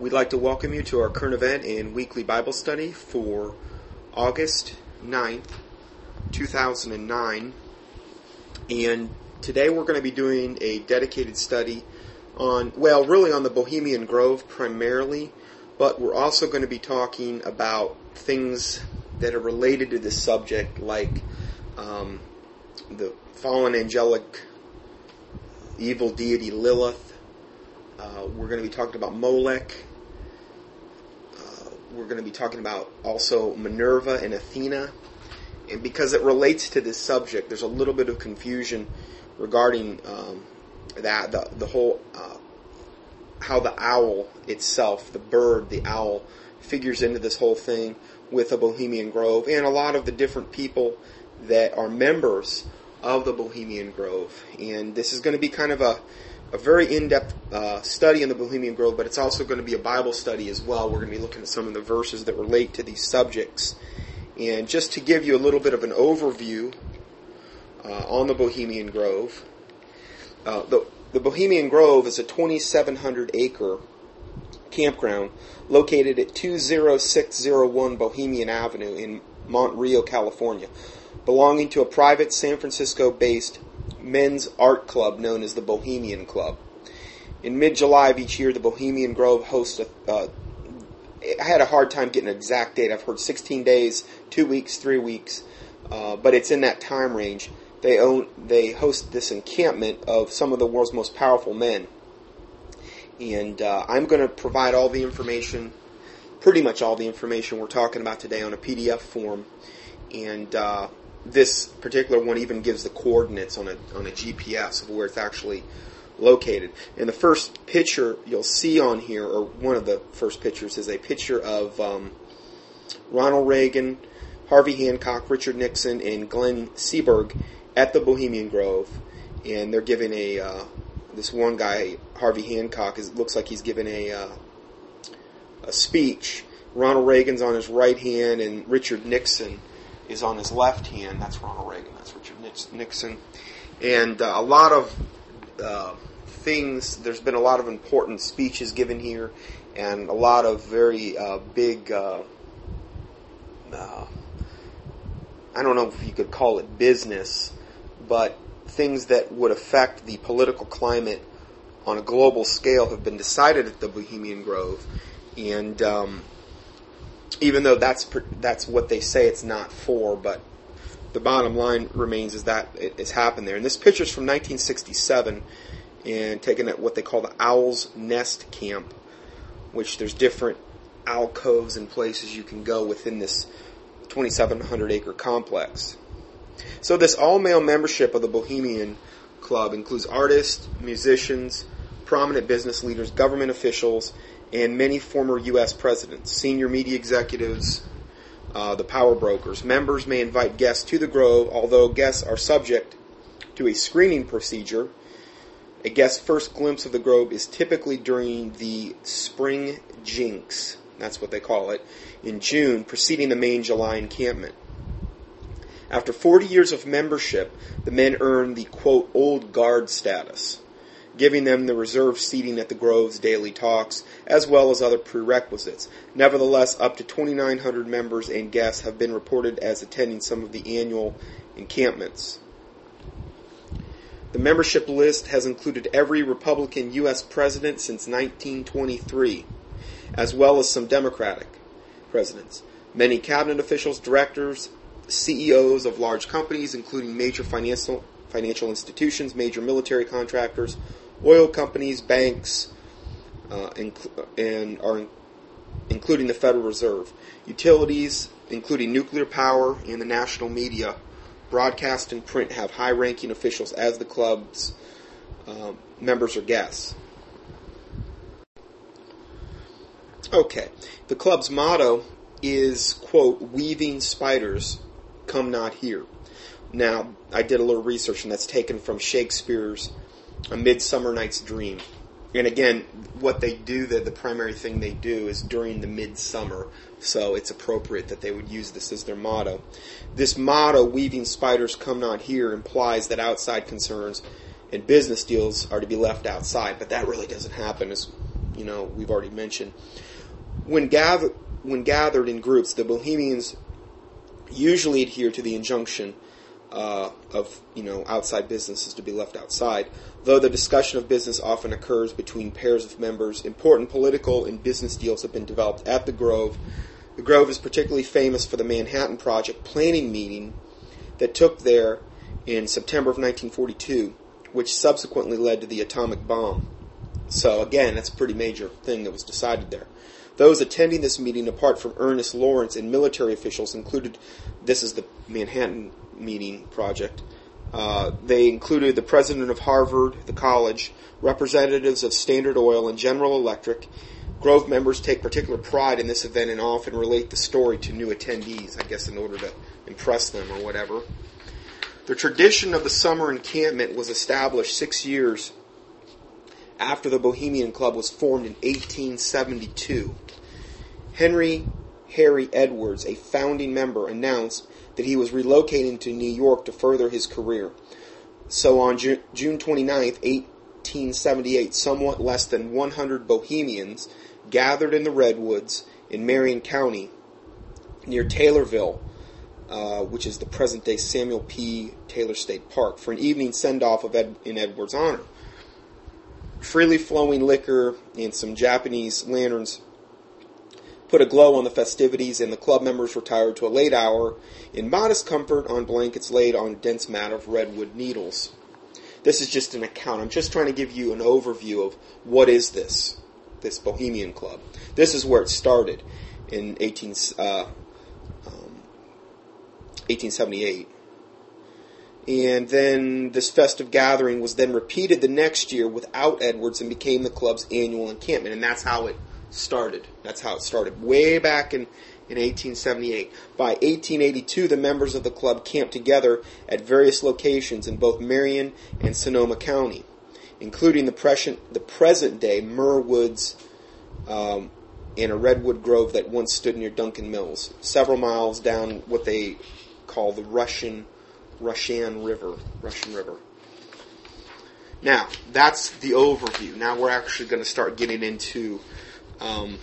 We'd like to welcome you to our current event and weekly Bible study for August 9th, 2009. And today we're going to be doing a dedicated study on, well, really on the Bohemian Grove primarily, but we're also going to be talking about things that are related to this subject, like um, the fallen angelic evil deity Lilith. Uh, we're going to be talking about Molech. We're going to be talking about also Minerva and Athena. And because it relates to this subject, there's a little bit of confusion regarding um, that, the, the whole, uh, how the owl itself, the bird, the owl, figures into this whole thing with the Bohemian Grove and a lot of the different people that are members of the Bohemian Grove. And this is going to be kind of a, a very in-depth uh, study in the Bohemian Grove, but it's also going to be a Bible study as well. We're going to be looking at some of the verses that relate to these subjects. And just to give you a little bit of an overview uh, on the Bohemian Grove, uh, the, the Bohemian Grove is a 2,700 acre campground located at 20601 Bohemian Avenue in Monte Rio, California, belonging to a private San Francisco based men's art club known as the Bohemian Club. In mid July of each year, the Bohemian Grove hosts a. Uh, I had a hard time getting an exact date. I've heard 16 days, two weeks, three weeks, uh, but it's in that time range. They own, they host this encampment of some of the world's most powerful men, and uh, I'm going to provide all the information, pretty much all the information we're talking about today, on a PDF form, and uh, this particular one even gives the coordinates on a on a GPS of where it's actually located. And the first picture you'll see on here, or one of the first pictures, is a picture of um, Ronald Reagan, Harvey Hancock, Richard Nixon, and Glenn Seaborg at the Bohemian Grove, and they're giving a uh, this one guy, Harvey Hancock, is looks like he's giving a uh, a speech. Ronald Reagan's on his right hand, and Richard Nixon is on his left hand. That's Ronald Reagan. That's Richard Nixon. And uh, a lot of uh, things, there's been a lot of important speeches given here, and a lot of very uh, big, uh, uh, I don't know if you could call it business, but things that would affect the political climate on a global scale have been decided at the Bohemian Grove. And um, even though that's that's what they say it's not for, but the bottom line remains is that it, it's happened there. And this picture is from 1967 and taken at what they call the Owl's Nest Camp, which there's different alcoves and places you can go within this 2,700 acre complex. So this all male membership of the Bohemian Club includes artists, musicians, prominent business leaders, government officials, and many former U.S. presidents, senior media executives, uh, the power brokers. Members may invite guests to the Grove, although guests are subject to a screening procedure. A guest's first glimpse of the Grove is typically during the spring jinks, that's what they call it, in June, preceding the main July encampment. After 40 years of membership, the men earn the quote old guard status giving them the reserved seating at the Grove's daily talks, as well as other prerequisites. Nevertheless, up to 2,900 members and guests have been reported as attending some of the annual encampments. The membership list has included every Republican U.S. president since 1923, as well as some Democratic presidents. Many cabinet officials, directors, CEOs of large companies, including major financial financial institutions, major military contractors, oil companies, banks, uh, inc- and are in- including the Federal Reserve, utilities, including nuclear power, and the national media, broadcast and print have high-ranking officials as the club's uh, members or guests. Okay, the club's motto is quote weaving spiders come not here. Now, I did a little research, and that's taken from Shakespeare's A Midsummer Night's Dream. And again, what they do, the, the primary thing they do is during the midsummer, so it's appropriate that they would use this as their motto. This motto, weaving spiders come not here, implies that outside concerns and business deals are to be left outside, but that really doesn't happen as you know we've already mentioned. When gathered when gathered in groups, the Bohemians usually adhere to the injunction uh, of you know outside businesses to be left outside. Though the discussion of business often occurs between pairs of members, important political and business deals have been developed at the Grove. The Grove is particularly famous for the Manhattan Project planning meeting that took there in September of 1942, which subsequently led to the atomic bomb. So again, that's a pretty major thing that was decided there. Those attending this meeting, apart from Ernest Lawrence and military officials, included this is the Manhattan meeting project. Uh, they included the president of Harvard, the college, representatives of Standard Oil and General Electric. Grove members take particular pride in this event and often relate the story to new attendees, I guess, in order to impress them or whatever. The tradition of the summer encampment was established six years after the Bohemian Club was formed in 1872. Henry Harry Edwards, a founding member, announced that he was relocating to New York to further his career. So on Ju- June 29, 1878, somewhat less than 100 Bohemians gathered in the Redwoods in Marin County near Taylorville, uh, which is the present day Samuel P. Taylor State Park, for an evening send off of Ed- in Edwards' honor. Freely flowing liquor and some Japanese lanterns put a glow on the festivities, and the club members retired to a late hour in modest comfort on blankets laid on a dense mat of redwood needles. This is just an account. I'm just trying to give you an overview of what is this, this Bohemian Club. This is where it started in 18, uh, um, 1878. And then this festive gathering was then repeated the next year without Edwards and became the club's annual encampment. And that's how it started. That's how it started, way back in, in 1878. By 1882, the members of the club camped together at various locations in both Marin and Sonoma County, including the present, the present day Muir Woods um, and a redwood grove that once stood near Duncan Mills, several miles down what they call the Russian Russian River. Russian River. Now, that's the overview. Now we're actually going to start getting into um,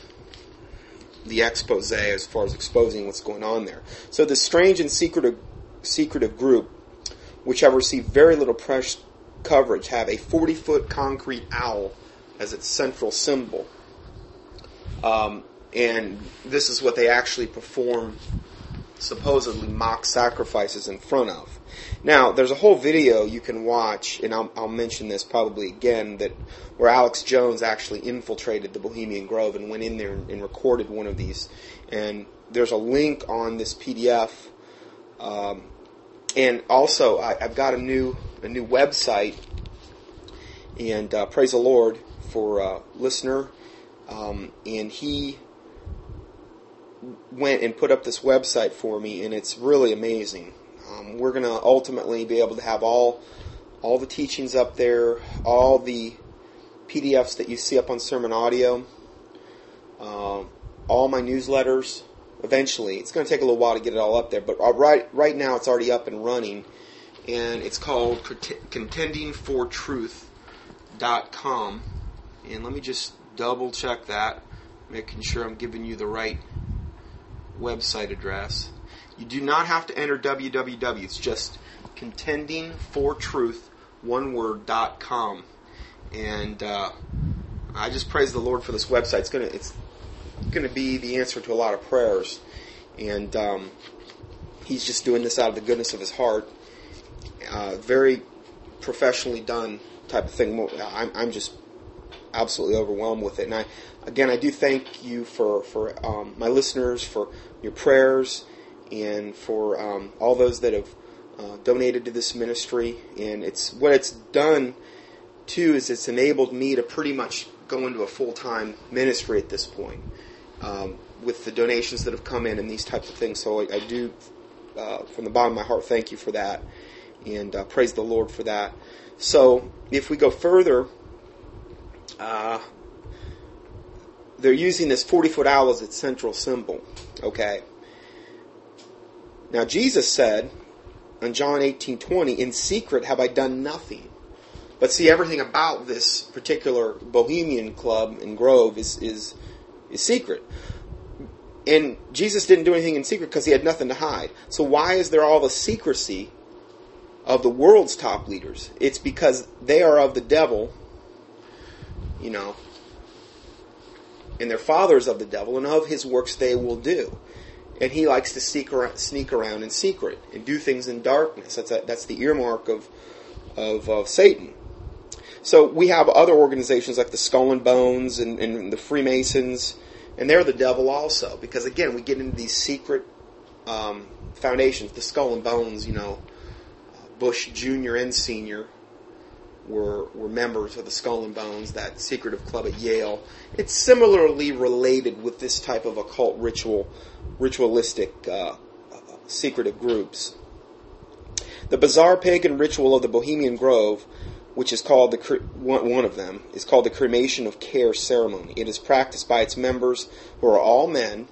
the expose as far as exposing what's going on there. So this strange and secretive, secretive group, which have received very little press coverage, have a 40 foot concrete owl as its central symbol. Um, and this is what they actually perform supposedly mock sacrifices in front of. Now, there's a whole video you can watch, and I'll, I'll, mention this probably again, that where Alex Jones actually infiltrated the Bohemian Grove and went in there and, and recorded one of these. And there's a link on this PDF. Um, and also, I, have got a new a new website, and uh, praise the Lord for a listener. Um, and he went and put up this website for me, and it's really amazing. Um, we're going to ultimately be able to have all all the teachings up there, all the PDFs that you see up on Sermon Audio, uh, all my newsletters. Eventually, it's going to take a little while to get it all up there, but uh, right right now it's already up and running, and it's called contendingfortruth.com. And let me just double check that, making sure I'm giving you the right website address. You do not have to enter www. It's just contendingfortruth, one word, dot com. And uh, I just praise the Lord for this website. It's gonna it's gonna be the answer to a lot of prayers, and um, He's just doing this out of the goodness of His heart. Uh, very professionally done type of thing. I'm, I'm just absolutely overwhelmed with it. And I, again, I do thank you for for um, my listeners for your prayers and for um, all those that have uh, donated to this ministry. And it's what it's done too is it's enabled me to pretty much go into a full time ministry at this point um, with the donations that have come in and these types of things. So I, I do, uh, from the bottom of my heart, thank you for that and uh, praise the Lord for that. So if we go further, uh, they're using this 40 foot owl as its central symbol. Okay. Now Jesus said in John 18:20, "In secret have I done nothing But see, everything about this particular Bohemian club and grove is is is secret. And Jesus didn't do anything in secret because he had nothing to hide. So why is there all the secrecy of the world's top leaders? It's because they are of the devil, you know, and their fathers of the devil, and of his works they will do. And he likes to sneak around, sneak around in secret and do things in darkness. That's a, that's the earmark of of, of Satan. So we have other organizations like the Skull and Bones and, and, the Freemasons, and they're the devil also. Because again, we get into these secret um, foundations. The Skull and Bones, you know, Bush Jr. and Sr. were were members of the Skull and Bones, that secretive club at Yale. It's similarly related with this type of occult ritual, ritualistic, uh, secretive groups. The bizarre pagan ritual of the Bohemian Grove, which is called the one of them, is called the cremation of care ceremony. It is practiced by its members, who are all men,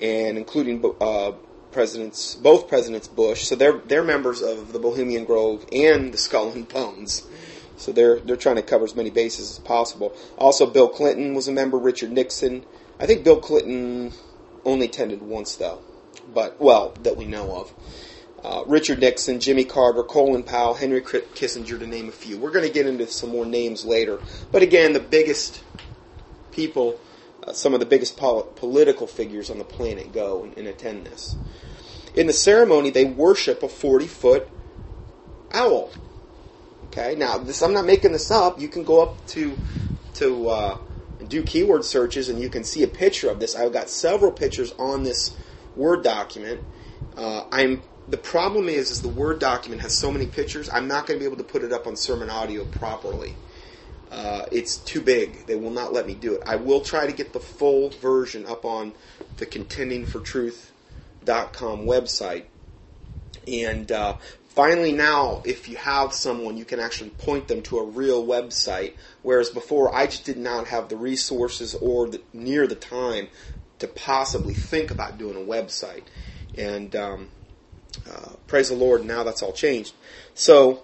and including uh, presidents, both presidents Bush. So they're they're members of the Bohemian Grove and the Skull and Bones. So they're they're trying to cover as many bases as possible. Also, Bill Clinton was a member. Richard Nixon. I think Bill Clinton only attended once though, but well that we know of uh, Richard Nixon, Jimmy Carter, Colin Powell, Henry Kissinger, to name a few. We're going to get into some more names later. But again, the biggest people, uh, some of the biggest pol- political figures on the planet go and, and attend this. In the ceremony, they worship a 40 foot owl. Okay, now this I'm not making this up. You can go up to to uh, do keyword searches and you can see a picture of this. I've got several pictures on this Word document. Uh, I'm the problem is, is the Word document has so many pictures. I'm not going to be able to put it up on Sermon Audio properly. Uh, it's too big. They will not let me do it. I will try to get the full version up on the contendingfortruth.com website. And uh, finally, now, if you have someone, you can actually point them to a real website. Whereas before, I just did not have the resources or the, near the time to possibly think about doing a website. And um, uh, praise the Lord, now that's all changed. So,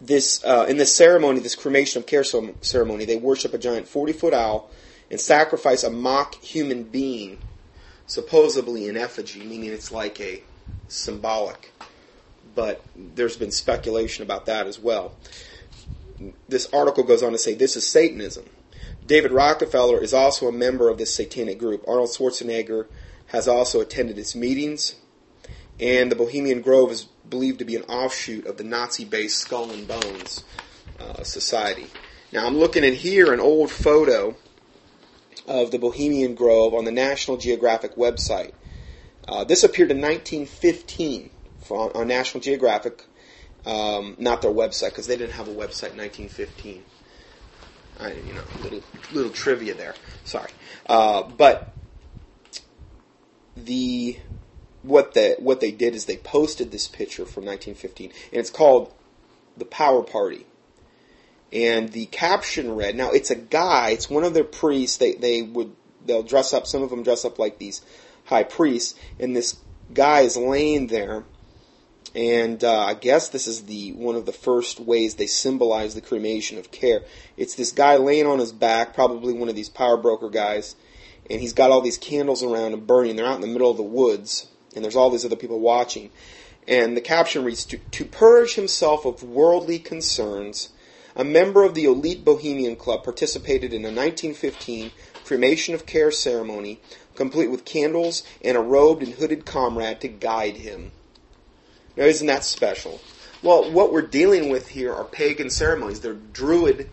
this uh, in this ceremony, this cremation of care ceremony, they worship a giant 40 foot owl and sacrifice a mock human being, supposedly in effigy, meaning it's like a symbolic. But there's been speculation about that as well. This article goes on to say this is Satanism. David Rockefeller is also a member of this satanic group. Arnold Schwarzenegger has also attended its meetings and the Bohemian Grove is believed to be an offshoot of the Nazi-based Skull and Bones uh, Society. Now I'm looking at here an old photo of the Bohemian Grove on the National Geographic website. Uh, this appeared in 1915 on, on National Geographic, um, not their website because they didn't have a website in 1915. I, you know, little little trivia there. Sorry, uh, but the what the what they did is they posted this picture from 1915, and it's called "The Power Party." And the caption read, "Now it's a guy. It's one of their priests. They they would they'll dress up. Some of them dress up like these high priests, and this guy is laying there." And uh, I guess this is the one of the first ways they symbolize the cremation of care. It's this guy laying on his back, probably one of these power broker guys, and he's got all these candles around him burning. They're out in the middle of the woods, and there's all these other people watching. And the caption reads, to, to purge himself of worldly concerns, a member of the elite Bohemian Club participated in a 1915 cremation of care ceremony, complete with candles and a robed and hooded comrade to guide him. Now, isn't that special? Well, what we're dealing with here are pagan ceremonies. They're druid,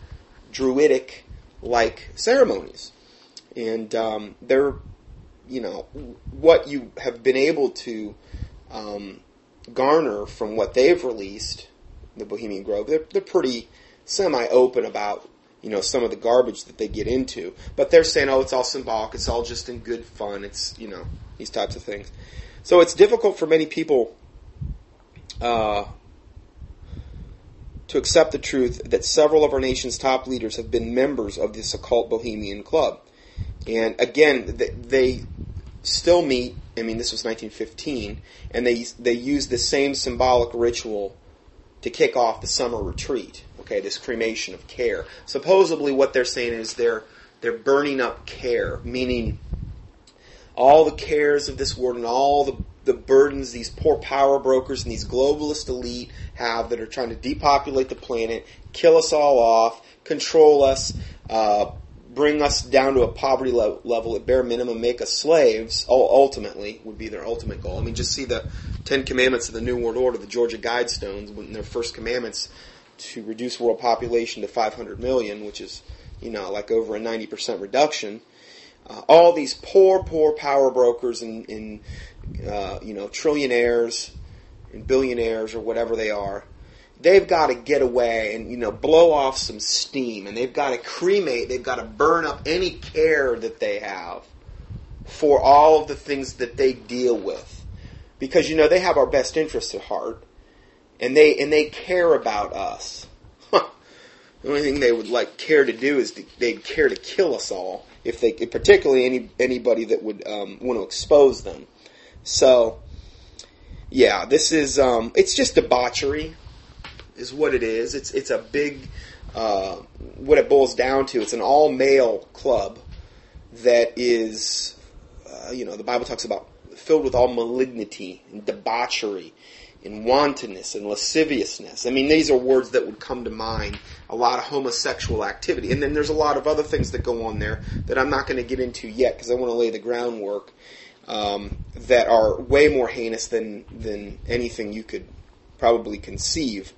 druidic like ceremonies. And um, they're you know what you have been able to um, garner from what they've released, the Bohemian Grove, they're, they're pretty semi-open about you know some of the garbage that they get into, but they're saying, oh, it's all symbolic, it's all just in good fun, it's you know these types of things. So it's difficult for many people uh, to accept the truth that several of our nation's top leaders have been members of this occult Bohemian Club. And again, they still meet. I mean, this was 1915, and they they use the same symbolic ritual to kick off the summer retreat. Okay, this cremation of care. Supposedly, what they're saying is they're they're burning up care, meaning all the cares of this world and all the the burdens these poor power brokers and these globalist elite have that are trying to depopulate the planet, kill us all off, control us, uh, bring us down to a poverty le- level at bare minimum, make us slaves, ultimately, would be their ultimate goal. I mean, just see the Ten Commandments of the New World Order, the Georgia Guidestones, when their first commandments to reduce world population to 500 million, which is, you know, like over a 90% reduction. Uh, all these poor, poor power brokers and, and uh, you know, trillionaires and billionaires or whatever they are, they've got to get away and you know blow off some steam. And they've got to cremate they've got to burn up any care that they have for all of the things that they deal with. Because you know they have our best interests at heart. And they and they care about us. The only thing they would like care to do is to, they'd care to kill us all. If they particularly any anybody that would um, want to expose them so yeah this is um, it's just debauchery is what it is. It's it's a big uh, what it boils down to. It's an all male club that is, uh, you know, the Bible talks about filled with all malignity and debauchery and wantonness and lasciviousness. I mean, these are words that would come to mind. A lot of homosexual activity, and then there's a lot of other things that go on there that I'm not going to get into yet because I want to lay the groundwork. Um, that are way more heinous than than anything you could probably conceive.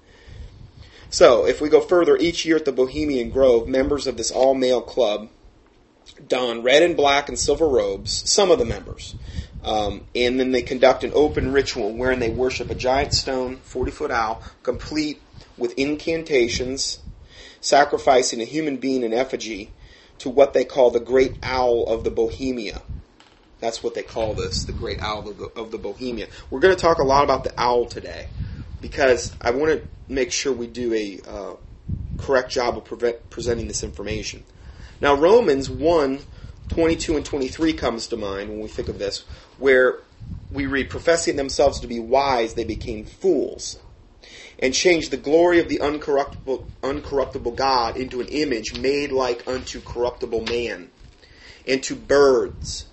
So, if we go further, each year at the Bohemian Grove, members of this all male club don red and black and silver robes, some of the members. Um, and then they conduct an open ritual wherein they worship a giant stone, 40 foot owl, complete with incantations, sacrificing a human being in effigy to what they call the great owl of the Bohemia. That's what they call this, the great owl of the, of the Bohemia. We're going to talk a lot about the owl today because I want to make sure we do a uh, correct job of presenting this information. Now, Romans 1 22 and 23 comes to mind when we think of this, where we read, Professing themselves to be wise, they became fools, and changed the glory of the uncorruptible, uncorruptible God into an image made like unto corruptible man, and to birds,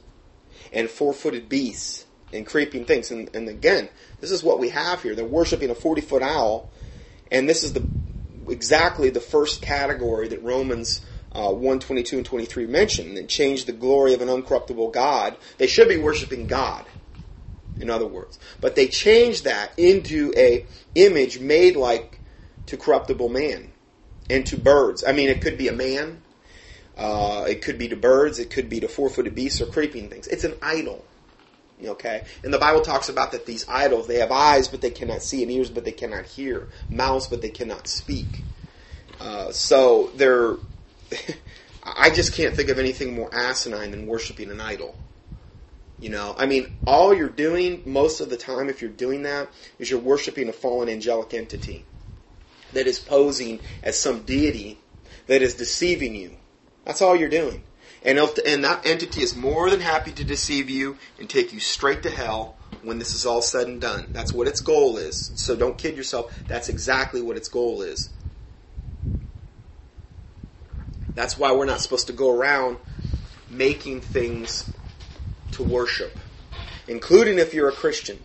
and four footed beasts, and creeping things. And, and again, this is what we have here. They're worshiping a 40 foot owl, and this is the exactly the first category that Romans uh, 1, 22 and 23 mention, and change the glory of an uncorruptible God. They should be worshiping God, in other words. But they change that into a image made like to corruptible man and to birds. I mean, it could be a man, uh, it could be to birds, it could be to four footed beasts or creeping things. It's an idol. Okay? And the Bible talks about that these idols, they have eyes but they cannot see, and ears but they cannot hear, mouths but they cannot speak. Uh, so they're, I just can't think of anything more asinine than worshiping an idol. You know, I mean, all you're doing most of the time, if you're doing that, is you're worshiping a fallen angelic entity that is posing as some deity that is deceiving you. That's all you're doing. And, and that entity is more than happy to deceive you and take you straight to hell when this is all said and done. That's what its goal is. So don't kid yourself. That's exactly what its goal is. That's why we're not supposed to go around making things to worship, including if you're a Christian.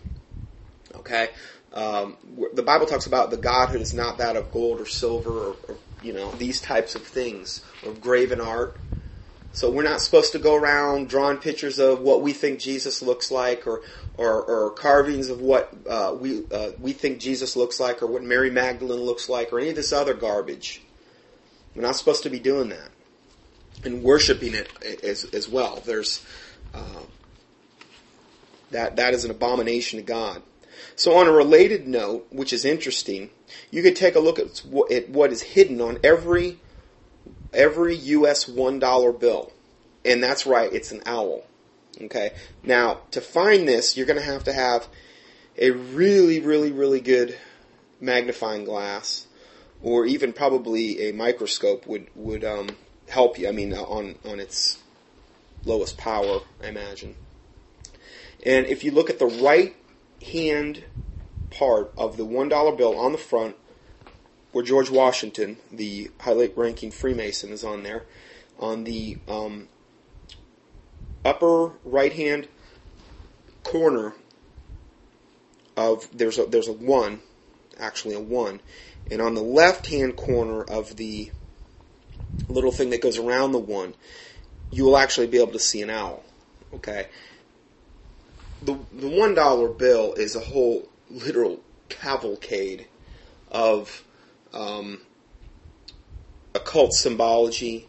Okay? Um, the Bible talks about the Godhood is not that of gold or silver or, or you know, these types of things, or graven art. So we're not supposed to go around drawing pictures of what we think Jesus looks like, or or, or carvings of what uh, we uh, we think Jesus looks like, or what Mary Magdalene looks like, or any of this other garbage. We're not supposed to be doing that, and worshiping it as as well. There's uh, that that is an abomination to God. So on a related note, which is interesting, you could take a look at at what is hidden on every every U.S. $1 bill. And that's right, it's an owl. Okay? Now, to find this, you're going to have to have a really, really, really good magnifying glass or even probably a microscope would, would um, help you. I mean, on, on its lowest power, I imagine. And if you look at the right hand part of the $1 bill on the front, where George Washington, the high-ranking Freemason, is on there. On the um, upper right-hand corner of there's a there's a one, actually a one, and on the left-hand corner of the little thing that goes around the one, you will actually be able to see an owl. Okay. The the one dollar bill is a whole literal cavalcade of um, occult symbology,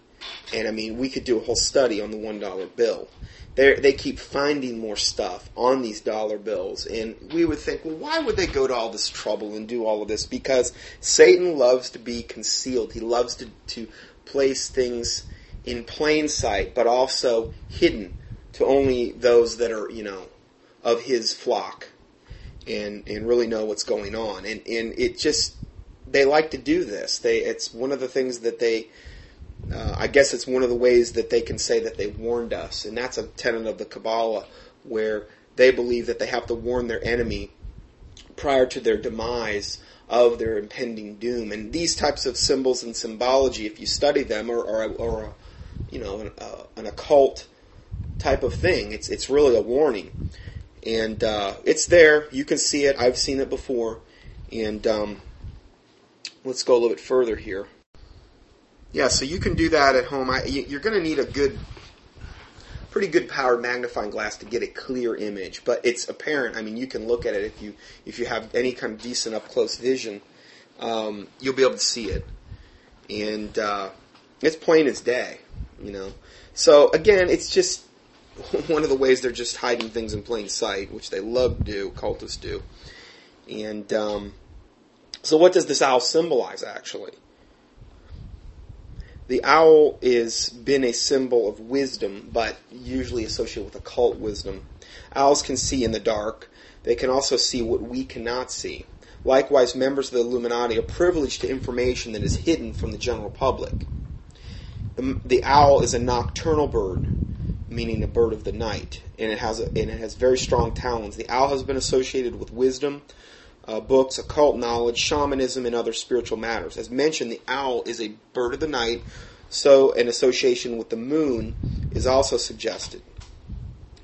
and I mean we could do a whole study on the one dollar bill. They they keep finding more stuff on these dollar bills, and we would think, well, why would they go to all this trouble and do all of this? Because Satan loves to be concealed. He loves to to place things in plain sight, but also hidden to only those that are, you know, of his flock and, and really know what's going on. And, and it just, they like to do this. They, it's one of the things that they, uh, I guess it's one of the ways that they can say that they warned us. And that's a tenet of the Kabbalah where they believe that they have to warn their enemy prior to their demise of their impending doom. And these types of symbols and symbology, if you study them, are, are, a, you know, an, uh, an, occult type of thing. It's it's really a warning, and uh, it's there. You can see it. I've seen it before, and um, let's go a little bit further here. Yeah, so you can do that at home. I, you're going to need a good pretty good powered magnifying glass to get a clear image, but it's apparent. I mean, you can look at it if you if you have any kind of decent up close vision, um, you'll be able to see it, and uh, it's plain as day. You know, so again, it's just one of the ways they're just hiding things in plain sight, which they love to do, cultists do, and um, so what does this owl symbolize actually? The owl is been a symbol of wisdom, but usually associated with occult wisdom. Owls can see in the dark. They can also see what we cannot see. Likewise, members of the Illuminati are privileged to information that is hidden from the general public. The, the owl is a nocturnal bird, meaning a bird of the night, and it has a, and it has very strong talons. The owl has been associated with wisdom, uh, books, occult knowledge, shamanism, and other spiritual matters. As mentioned, the owl is a bird of the night, so an association with the moon is also suggested.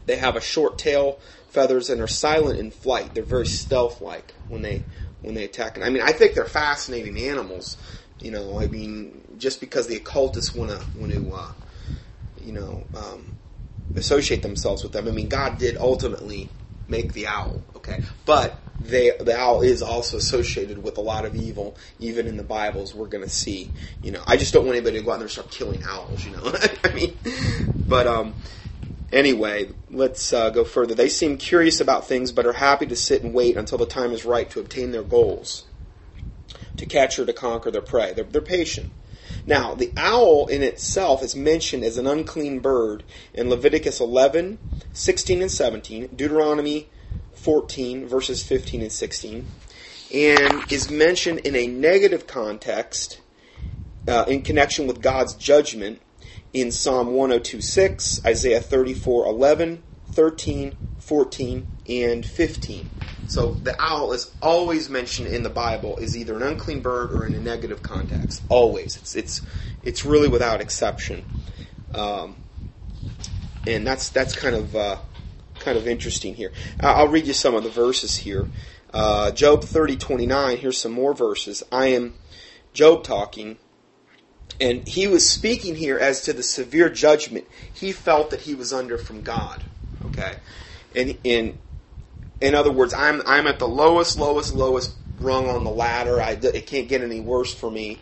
They have a short tail, feathers, and are silent in flight. They're very stealth-like when they when they attack. And I mean, I think they're fascinating animals. You know, I mean, just because the occultists want to want to, uh, you know, um, associate themselves with them. I mean, God did ultimately make the owl, okay, but they, the owl is also associated with a lot of evil, even in the Bibles. We're going to see, you know. I just don't want anybody to go out there and start killing owls, you know. I mean, but um, anyway, let's uh, go further. They seem curious about things, but are happy to sit and wait until the time is right to obtain their goals, to catch or to conquer their prey. They're, they're patient. Now, the owl in itself is mentioned as an unclean bird in Leviticus 11, 16, and 17, Deuteronomy 14, verses 15 and 16, and is mentioned in a negative context uh, in connection with God's judgment in Psalm 102.6, Isaiah 34.11, 13, 14, and 15. So the owl is always mentioned in the Bible as either an unclean bird or in a negative context. Always. It's it's it's really without exception. Um, and that's that's kind of uh, kind of interesting here. I'll read you some of the verses here. Uh, Job thirty twenty nine. here's some more verses. I am Job talking, and he was speaking here as to the severe judgment he felt that he was under from God. Okay? And in, in other words, I'm, I'm at the lowest, lowest, lowest rung on the ladder. I, it can't get any worse for me.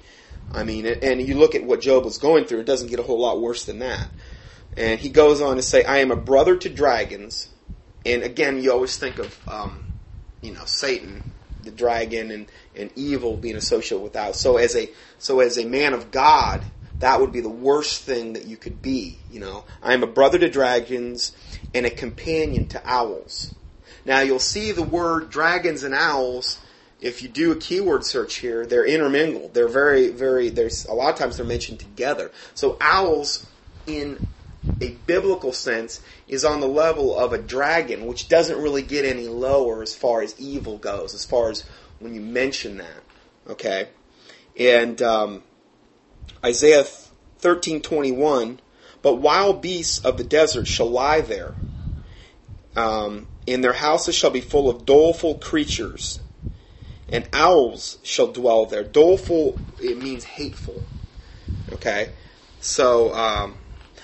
I mean, and you look at what Job was going through, it doesn't get a whole lot worse than that. And he goes on to say, I am a brother to dragons and again, you always think of, um, you know, Satan, the dragon, and, and evil being associated with that. So as a so as a man of God, that would be the worst thing that you could be. You know, I am a brother to dragons and a companion to owls. Now you'll see the word dragons and owls. If you do a keyword search here, they're intermingled. They're very, very. There's a lot of times they're mentioned together. So owls in a biblical sense is on the level of a dragon, which doesn't really get any lower as far as evil goes, as far as when you mention that. Okay? And um, Isaiah 13:21, but wild beasts of the desert shall lie there. Um, and their houses shall be full of doleful creatures, and owls shall dwell there. Doleful it means hateful. Okay, so um,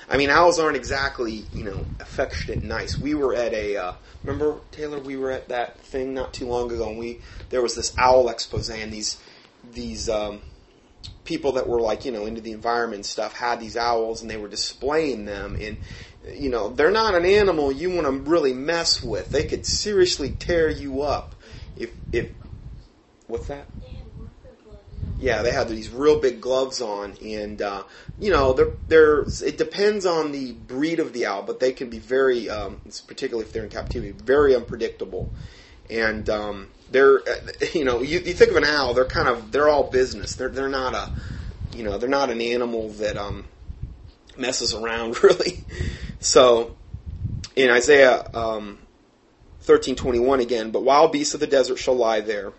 I mean owls aren't exactly you know affectionate, nice. We were at a uh, remember Taylor. We were at that thing not too long ago, and we there was this owl expose, and these these um, people that were like you know into the environment stuff had these owls, and they were displaying them and you know, they're not an animal you want to really mess with. They could seriously tear you up if if what's that? Yeah, they had these real big gloves on, and uh, you know, they're, they're, it depends on the breed of the owl, but they can be very, um, particularly if they're in captivity, very unpredictable. And um, they're, you know, you, you think of an owl, they're kind of, they're all business. They're they're not a, you know, they're not an animal that um, messes around really. So in Isaiah um, 13:21 again, but wild beasts of the desert shall lie there,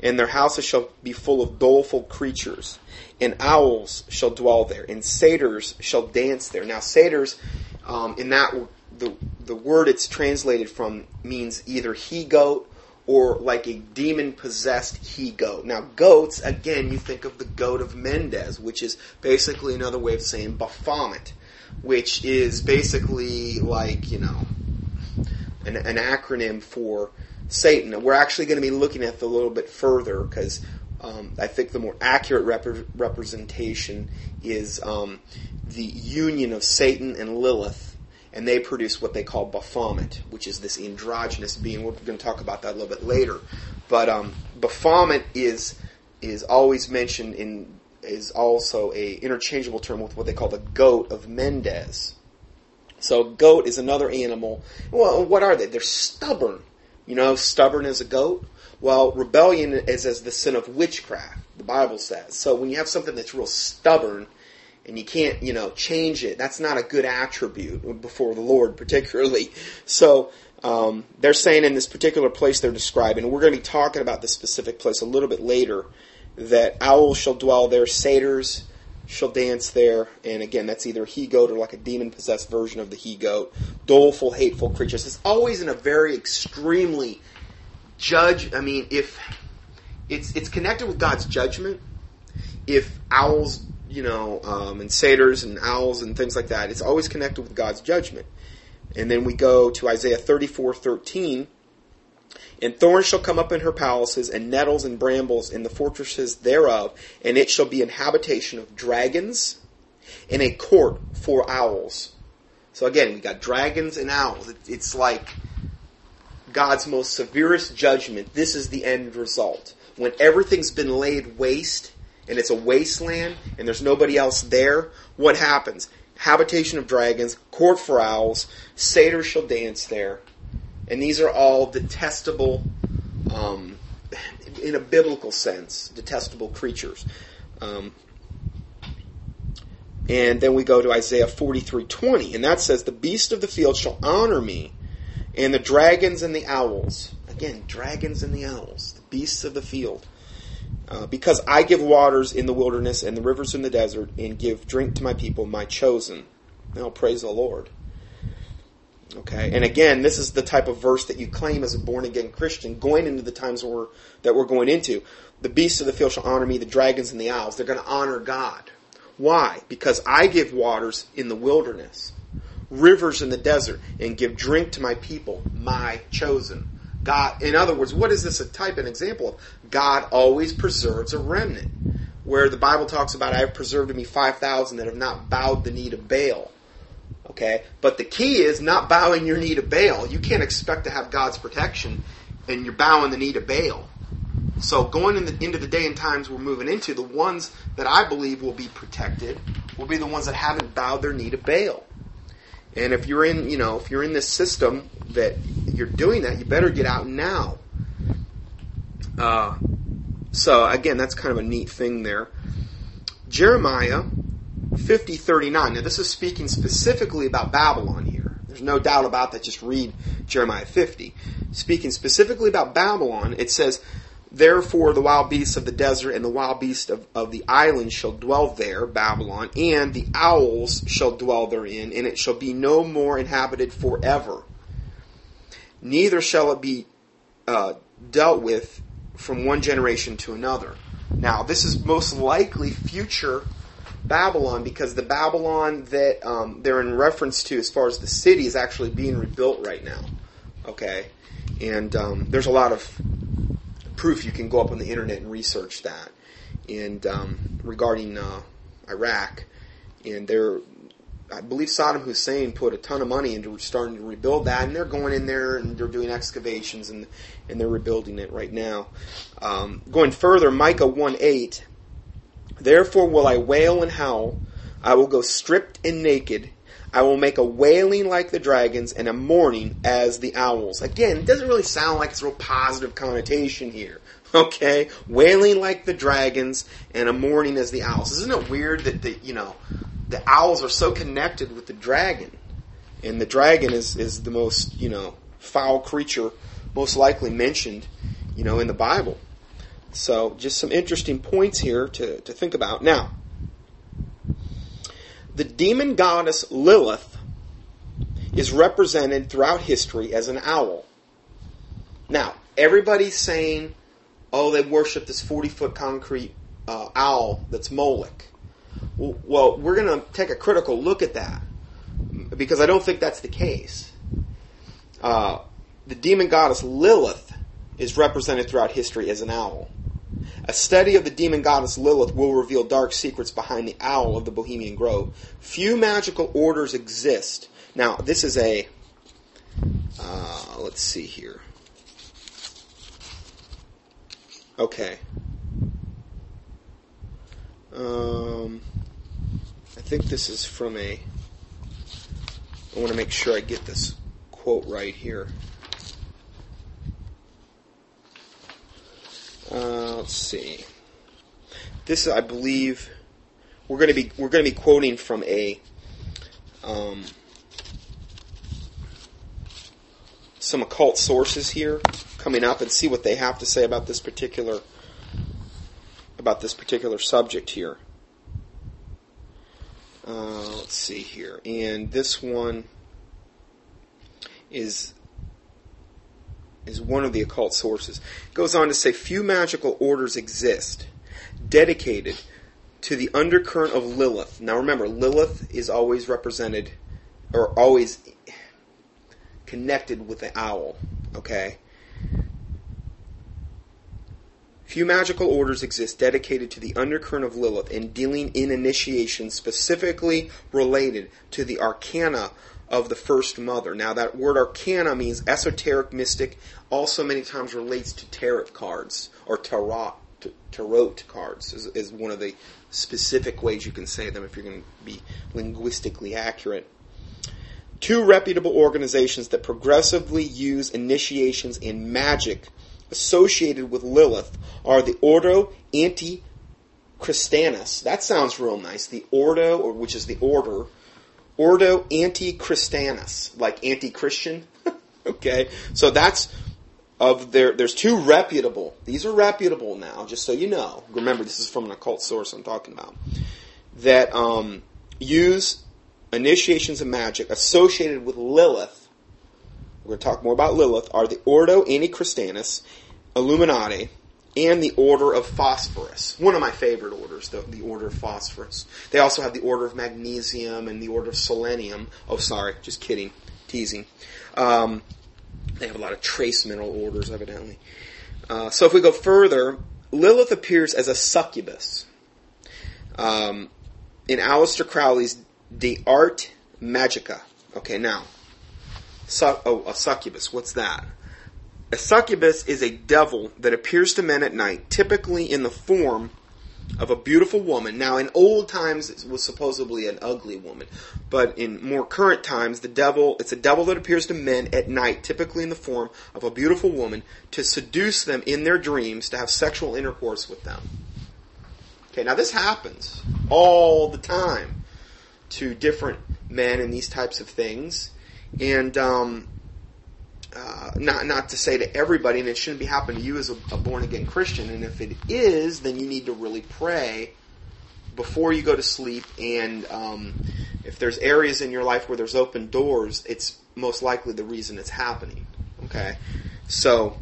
and their houses shall be full of doleful creatures, and owls shall dwell there, and satyrs shall dance there. Now satyrs, um, in that the the word it's translated from means either he goat or like a demon possessed he goat. Now, goats, again, you think of the goat of Mendes, which is basically another way of saying Baphomet which is basically like, you know, an, an acronym for Satan. We're actually going to be looking at the a little bit further because um, I think the more accurate rep- representation is um, the union of Satan and Lilith, and they produce what they call Baphomet, which is this androgynous being. We're going to talk about that a little bit later. But um, Baphomet is is always mentioned in is also a interchangeable term with what they call the goat of Mendes. So goat is another animal. Well, what are they? They're stubborn. You know, stubborn as a goat. Well, rebellion is as the sin of witchcraft. The Bible says. So when you have something that's real stubborn and you can't, you know, change it, that's not a good attribute before the Lord, particularly. So um, they're saying in this particular place they're describing, we're going to be talking about this specific place a little bit later that owls shall dwell there, satyrs shall dance there, and again, that's either a he goat or like a demon possessed version of the he goat. Doleful, hateful creatures. It's always in a very extremely judge. I mean, if it's it's connected with God's judgment, if owls, you know, um, and satyrs and owls and things like that, it's always connected with God's judgment. And then we go to Isaiah thirty four thirteen and thorns shall come up in her palaces, and nettles and brambles in the fortresses thereof, and it shall be an habitation of dragons, and a court for owls. So again, we got dragons and owls. It's like God's most severest judgment. This is the end result. When everything's been laid waste, and it's a wasteland, and there's nobody else there, what happens? Habitation of dragons, court for owls, satyrs shall dance there, and these are all detestable, um, in a biblical sense, detestable creatures. Um, and then we go to Isaiah 43:20, and that says, "The beast of the field shall honor me, and the dragons and the owls." Again, dragons and the owls, the beasts of the field. Uh, because I give waters in the wilderness and the rivers in the desert, and give drink to my people, my chosen. Now praise the Lord. Okay, and again, this is the type of verse that you claim as a born again Christian going into the times we're, that we're going into. The beasts of the field shall honor me, the dragons and the owls. They're going to honor God. Why? Because I give waters in the wilderness, rivers in the desert, and give drink to my people, my chosen. God, in other words, what is this a type and example of? God always preserves a remnant. Where the Bible talks about, I have preserved to me 5,000 that have not bowed the knee to Baal. Okay? But the key is not bowing your knee to Baal. You can't expect to have God's protection and you're bowing the knee to Baal. So going in the, into the day and times we're moving into, the ones that I believe will be protected will be the ones that haven't bowed their knee to Baal. And if you're in, you know, if you're in this system that you're doing that, you better get out now. Uh, so again, that's kind of a neat thing there. Jeremiah 5039. Now, this is speaking specifically about Babylon here. There's no doubt about that. Just read Jeremiah 50. Speaking specifically about Babylon, it says, Therefore, the wild beasts of the desert and the wild beasts of, of the islands shall dwell there, Babylon, and the owls shall dwell therein, and it shall be no more inhabited forever. Neither shall it be uh, dealt with from one generation to another. Now, this is most likely future Babylon because the Babylon that um, they're in reference to, as far as the city, is actually being rebuilt right now. Okay, and um, there's a lot of proof you can go up on the internet and research that. And um, regarding uh, Iraq, and they're, I believe Saddam Hussein put a ton of money into starting to rebuild that, and they're going in there and they're doing excavations and and they're rebuilding it right now. Um, going further, Micah one eight. Therefore will I wail and howl. I will go stripped and naked I will make a wailing like the dragons and a mourning as the owls. Again, it doesn't really sound like it's a real positive connotation here. Okay? Wailing like the dragons and a mourning as the owls. Isn't it weird that the, you know, the owls are so connected with the dragon? And the dragon is, is the most, you know, foul creature most likely mentioned, you know, in the Bible. So just some interesting points here to, to think about. Now, the demon goddess Lilith is represented throughout history as an owl. Now, everybody's saying, oh, they worship this 40 foot concrete uh, owl that's Moloch. Well, we're going to take a critical look at that because I don't think that's the case. Uh, the demon goddess Lilith is represented throughout history as an owl. A study of the demon goddess Lilith will reveal dark secrets behind the owl of the Bohemian Grove. Few magical orders exist. Now, this is a. Uh, let's see here. Okay. Um, think this is from a. I want to make sure I get this quote right here. Uh, let's see. This, I believe, we're going to be we're going to be quoting from a um, some occult sources here coming up and see what they have to say about this particular about this particular subject here. Uh, let's see here, and this one is is one of the occult sources. It goes on to say few magical orders exist dedicated to the undercurrent of Lilith. Now remember, Lilith is always represented or always connected with the owl, okay? Few magical orders exist dedicated to the undercurrent of Lilith and dealing in initiation specifically related to the arcana of the first mother. Now, that word arcana means esoteric mystic, also many times relates to tarot cards or tarot, tarot cards is, is one of the specific ways you can say them if you're going to be linguistically accurate. Two reputable organizations that progressively use initiations in magic associated with Lilith are the Ordo Anti Christianus. That sounds real nice. The Ordo, or which is the order Ordo Anti-Christianus, like anti-Christian. okay, so that's of there. There's two reputable. These are reputable now, just so you know. Remember, this is from an occult source I'm talking about. That um, use initiations of magic associated with Lilith. We're going to talk more about Lilith. Are the Ordo Anti-Christianus, Illuminati, and the Order of Phosphorus. One of my favorite orders, the, the Order of Phosphorus. They also have the Order of Magnesium and the Order of Selenium. Oh, sorry, just kidding, teasing. Um, they have a lot of trace mineral orders, evidently. Uh, so if we go further, Lilith appears as a succubus. Um, in Aleister Crowley's De Arte Magica. Okay, now, su- oh, a succubus, what's that? A succubus is a devil that appears to men at night, typically in the form of a beautiful woman. Now, in old times, it was supposedly an ugly woman, but in more current times, the devil, it's a devil that appears to men at night, typically in the form of a beautiful woman, to seduce them in their dreams, to have sexual intercourse with them. Okay, now this happens all the time to different men and these types of things. And um, uh, not not to say to everybody, and it shouldn't be happening to you as a, a born again Christian. And if it is, then you need to really pray before you go to sleep. And um, if there's areas in your life where there's open doors, it's most likely the reason it's happening. Okay, so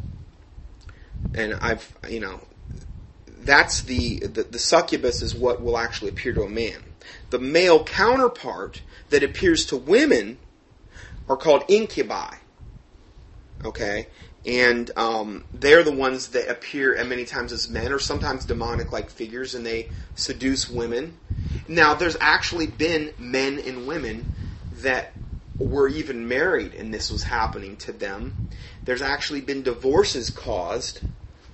and I've you know that's the, the the succubus is what will actually appear to a man. The male counterpart that appears to women are called incubi. Okay? And um, they're the ones that appear at many times as men or sometimes demonic like figures and they seduce women. Now, there's actually been men and women that were even married and this was happening to them. There's actually been divorces caused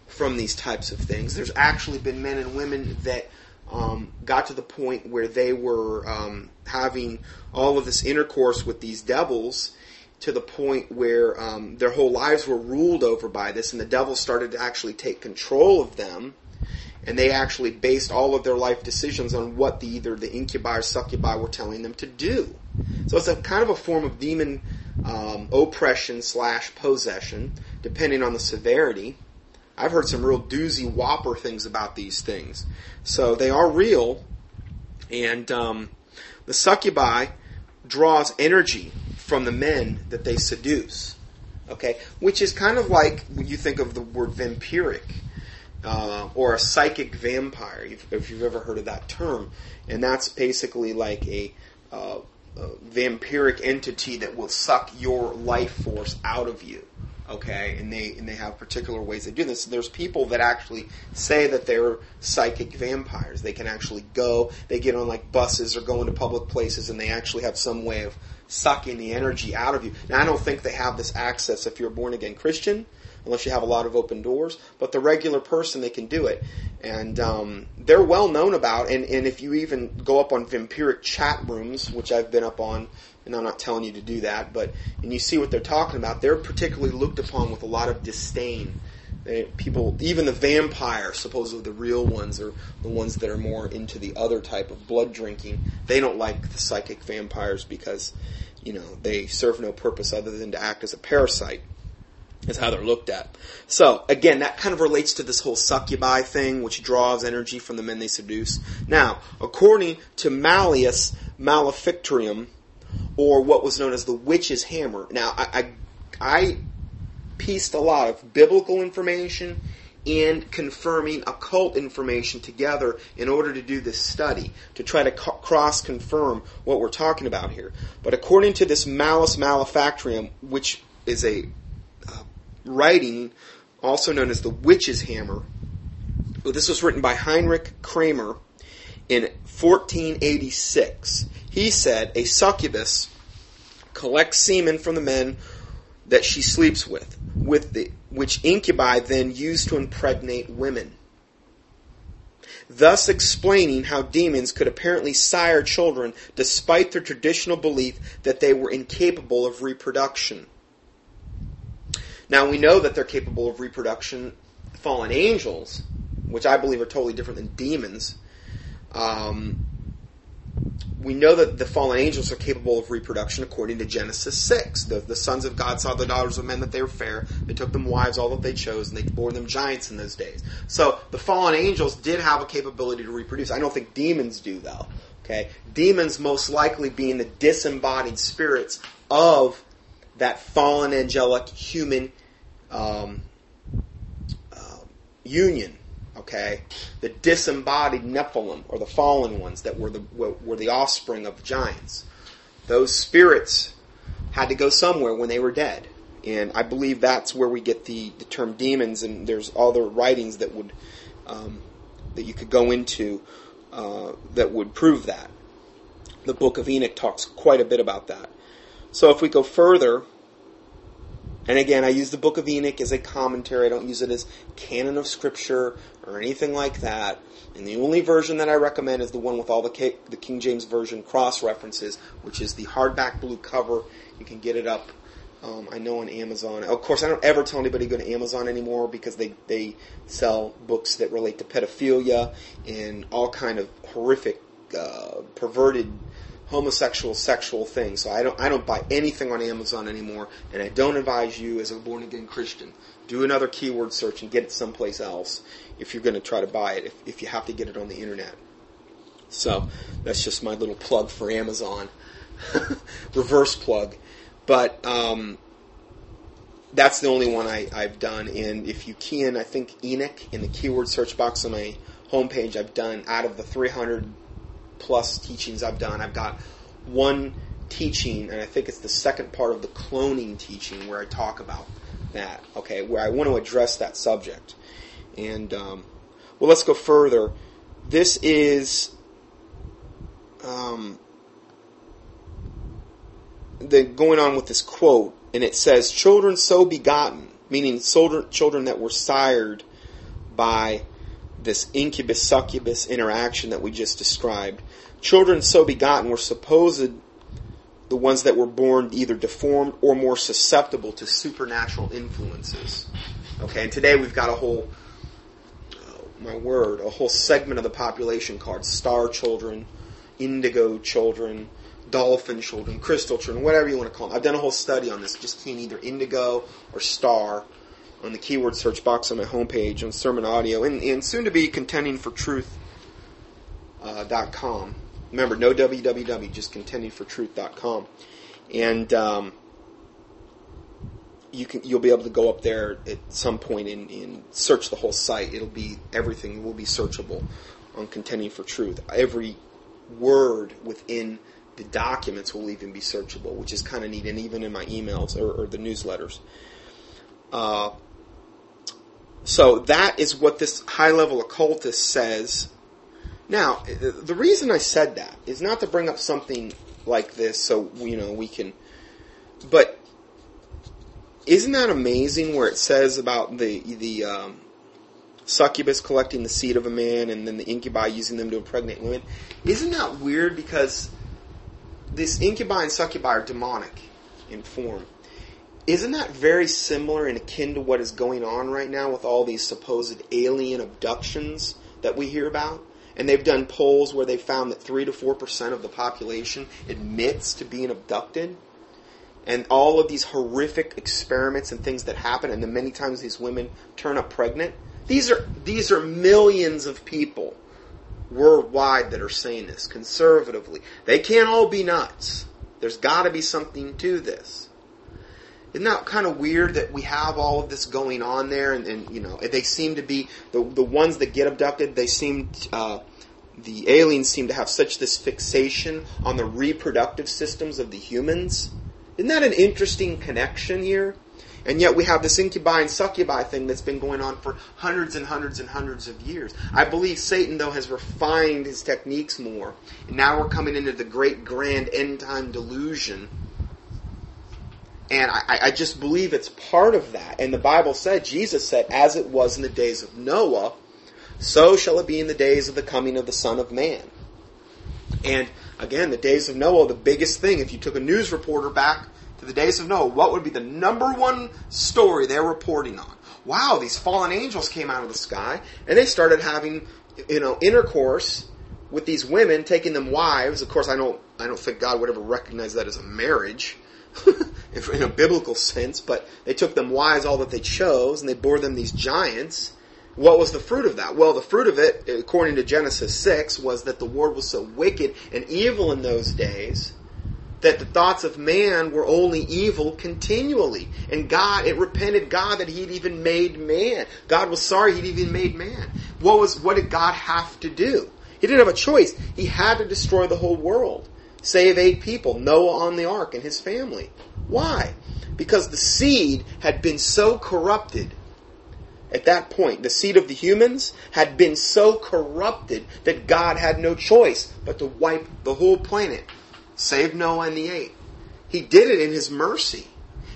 from these types of things. There's actually been men and women that um, got to the point where they were um, having all of this intercourse with these devils to the point where um, their whole lives were ruled over by this, and the devil started to actually take control of them, and they actually based all of their life decisions on what the, either the incubi or succubi were telling them to do. So it's a kind of a form of demon um, oppression slash possession, depending on the severity. I've heard some real doozy whopper things about these things. So they are real, and um, the succubi draws energy from the men that they seduce. Okay, which is kind of like when you think of the word vampiric uh, or a psychic vampire, if, if, you've ever heard of that term, and that's basically like a, uh, a vampiric entity that will suck your life force out of you okay, and they and they have particular ways they do this. And There's people that actually say that they're psychic vampires. They can actually go, they get on like buses or go into public places, and they actually have some way of sucking the energy out of you. Now, I don't think they have this access if you're a born again Christian, unless you have a lot of open doors. But the regular person, they can do it, and um, they're well known about. And and if you even go up on vampiric chat rooms, which I've been up on and I'm not telling you to do that, but and you see what they're talking about, they're particularly looked upon with a lot of disdain. They, people, even the vampire, supposedly the real ones, are the ones that are more into the other type of blood drinking. They don't like the psychic vampires because, you know, they serve no purpose other than to act as a parasite. Is how they're looked at. So again, that kind of relates to this whole succubi thing, which draws energy from the men they seduce. Now, according to Malleus Maleficarum, or what was known as the witch's hammer. Now, I, I, I pieced a lot of biblical information and confirming occult information together in order to do this study, to try to co- cross confirm what we're talking about here. But according to this Malleus Maleficarum, which is a uh, writing also known as the witch's hammer, well, this was written by Heinrich Kramer in 1486. He said a succubus collects semen from the men that she sleeps with, with the, which incubi then use to impregnate women. Thus explaining how demons could apparently sire children despite their traditional belief that they were incapable of reproduction. Now we know that they're capable of reproduction. Fallen angels, which I believe are totally different than demons, um, we know that the fallen angels are capable of reproduction according to Genesis 6. The, the sons of God saw the daughters of men that they were fair. They took them wives, all that they chose, and they bore them giants in those days. So the fallen angels did have a capability to reproduce. I don't think demons do, though. Okay? Demons most likely being the disembodied spirits of that fallen angelic human um, uh, union okay? The disembodied Nephilim, or the fallen ones that were the, were the offspring of the giants. Those spirits had to go somewhere when they were dead. And I believe that's where we get the, the term demons, and there's other writings that would um, that you could go into uh, that would prove that. The Book of Enoch talks quite a bit about that. So if we go further, and again, I use the Book of Enoch as a commentary. I don't use it as canon of Scripture or anything like that. And the only version that I recommend is the one with all the, K- the King James Version cross references, which is the hardback blue cover. You can get it up. Um, I know on Amazon. Of course, I don't ever tell anybody to go to Amazon anymore because they they sell books that relate to pedophilia and all kind of horrific, uh, perverted homosexual sexual things. So I don't I don't buy anything on Amazon anymore, and I don't advise you as a born again Christian do another keyword search and get it someplace else if you're going to try to buy it. If, if you have to get it on the internet. So that's just my little plug for Amazon, reverse plug. But um, that's the only one I, I've done. And if you key in, I think Enoch in the keyword search box on my homepage, I've done out of the 300 plus teachings I've done, I've got one teaching, and I think it's the second part of the cloning teaching where I talk about that. Okay, where I want to address that subject. And um, well, let's go further. This is um, the going on with this quote and it says, "Children so begotten," meaning children that were sired by this incubus succubus interaction that we just described. Children so begotten were supposed the ones that were born either deformed or more susceptible to supernatural influences. Okay, and today we've got a whole, oh, my word, a whole segment of the population called star children, indigo children, dolphin children, crystal children, whatever you want to call them. I've done a whole study on this, just keying either indigo or star on the keyword search box on my homepage on sermon audio and, and soon to be contending for truth.com. Uh, Remember, no www, just contendingfortruth.com. And um, you can you'll be able to go up there at some point and, and search the whole site. It'll be everything will be searchable on contending for truth. Every word within the documents will even be searchable, which is kind of neat, and even in my emails or, or the newsletters. Uh, so that is what this high level occultist says. Now, the reason I said that is not to bring up something like this so, you know, we can, but isn't that amazing where it says about the, the, um, succubus collecting the seed of a man and then the incubi using them to impregnate women? Isn't that weird because this incubi and succubi are demonic in form. Isn't that very similar and akin to what is going on right now with all these supposed alien abductions that we hear about? And they've done polls where they found that 3 to 4% of the population admits to being abducted. And all of these horrific experiments and things that happen, and then many times these women turn up pregnant. These are, these are millions of people worldwide that are saying this conservatively. They can't all be nuts. There's got to be something to this. Isn't that kind of weird that we have all of this going on there, and, and you know they seem to be the the ones that get abducted. They seem uh, the aliens seem to have such this fixation on the reproductive systems of the humans. Isn't that an interesting connection here? And yet we have this incubi and succubi thing that's been going on for hundreds and hundreds and hundreds of years. I believe Satan, though, has refined his techniques more. And now we're coming into the great grand end time delusion. And I, I just believe it's part of that. And the Bible said, Jesus said, as it was in the days of Noah, so shall it be in the days of the coming of the Son of Man. And again, the days of Noah, the biggest thing, if you took a news reporter back to the days of Noah, what would be the number one story they're reporting on? Wow, these fallen angels came out of the sky and they started having, you know, intercourse with these women, taking them wives. Of course, I don't, I don't think God would ever recognize that as a marriage in a biblical sense, but they took them wise all that they chose and they bore them these giants. What was the fruit of that? Well, the fruit of it, according to Genesis 6, was that the world was so wicked and evil in those days that the thoughts of man were only evil continually. And God, it repented God that He'd even made man. God was sorry He'd even made man. What was, what did God have to do? He didn't have a choice. He had to destroy the whole world. Save eight people, Noah on the ark and his family. Why? Because the seed had been so corrupted at that point. The seed of the humans had been so corrupted that God had no choice but to wipe the whole planet save Noah and the eight. He did it in his mercy.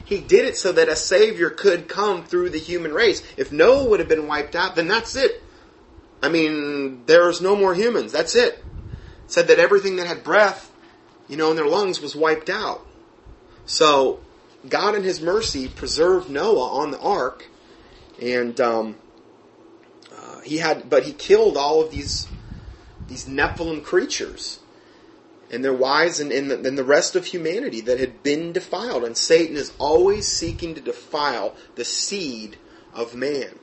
He did it so that a savior could come through the human race. If Noah would have been wiped out, then that's it. I mean, there's no more humans. That's it. Said that everything that had breath, you know, and their lungs was wiped out. So, God in His mercy preserved Noah on the ark, and um, uh, he had, but He killed all of these these Nephilim creatures and their wives and, and, the, and the rest of humanity that had been defiled. And Satan is always seeking to defile the seed of man.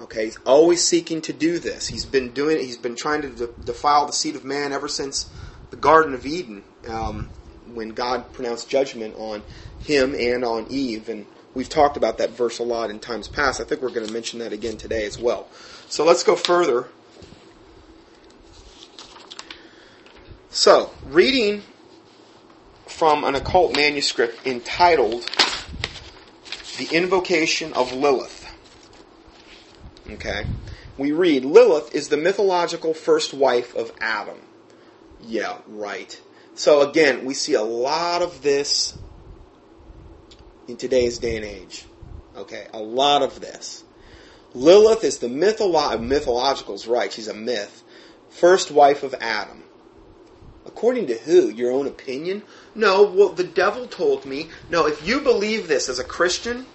Okay, he's always seeking to do this. He's been doing it. He's been trying to de- defile the seed of man ever since the Garden of Eden, um, when God pronounced judgment on him and on Eve. And we've talked about that verse a lot in times past. I think we're going to mention that again today as well. So let's go further. So, reading from an occult manuscript entitled The Invocation of Lilith. Okay? We read Lilith is the mythological first wife of Adam. Yeah, right. So again, we see a lot of this in today's day and age. Okay, a lot of this. Lilith is the mytholo- uh, mythological's right, she's a myth. First wife of Adam. According to who? Your own opinion? No, well, the devil told me. No, if you believe this as a Christian,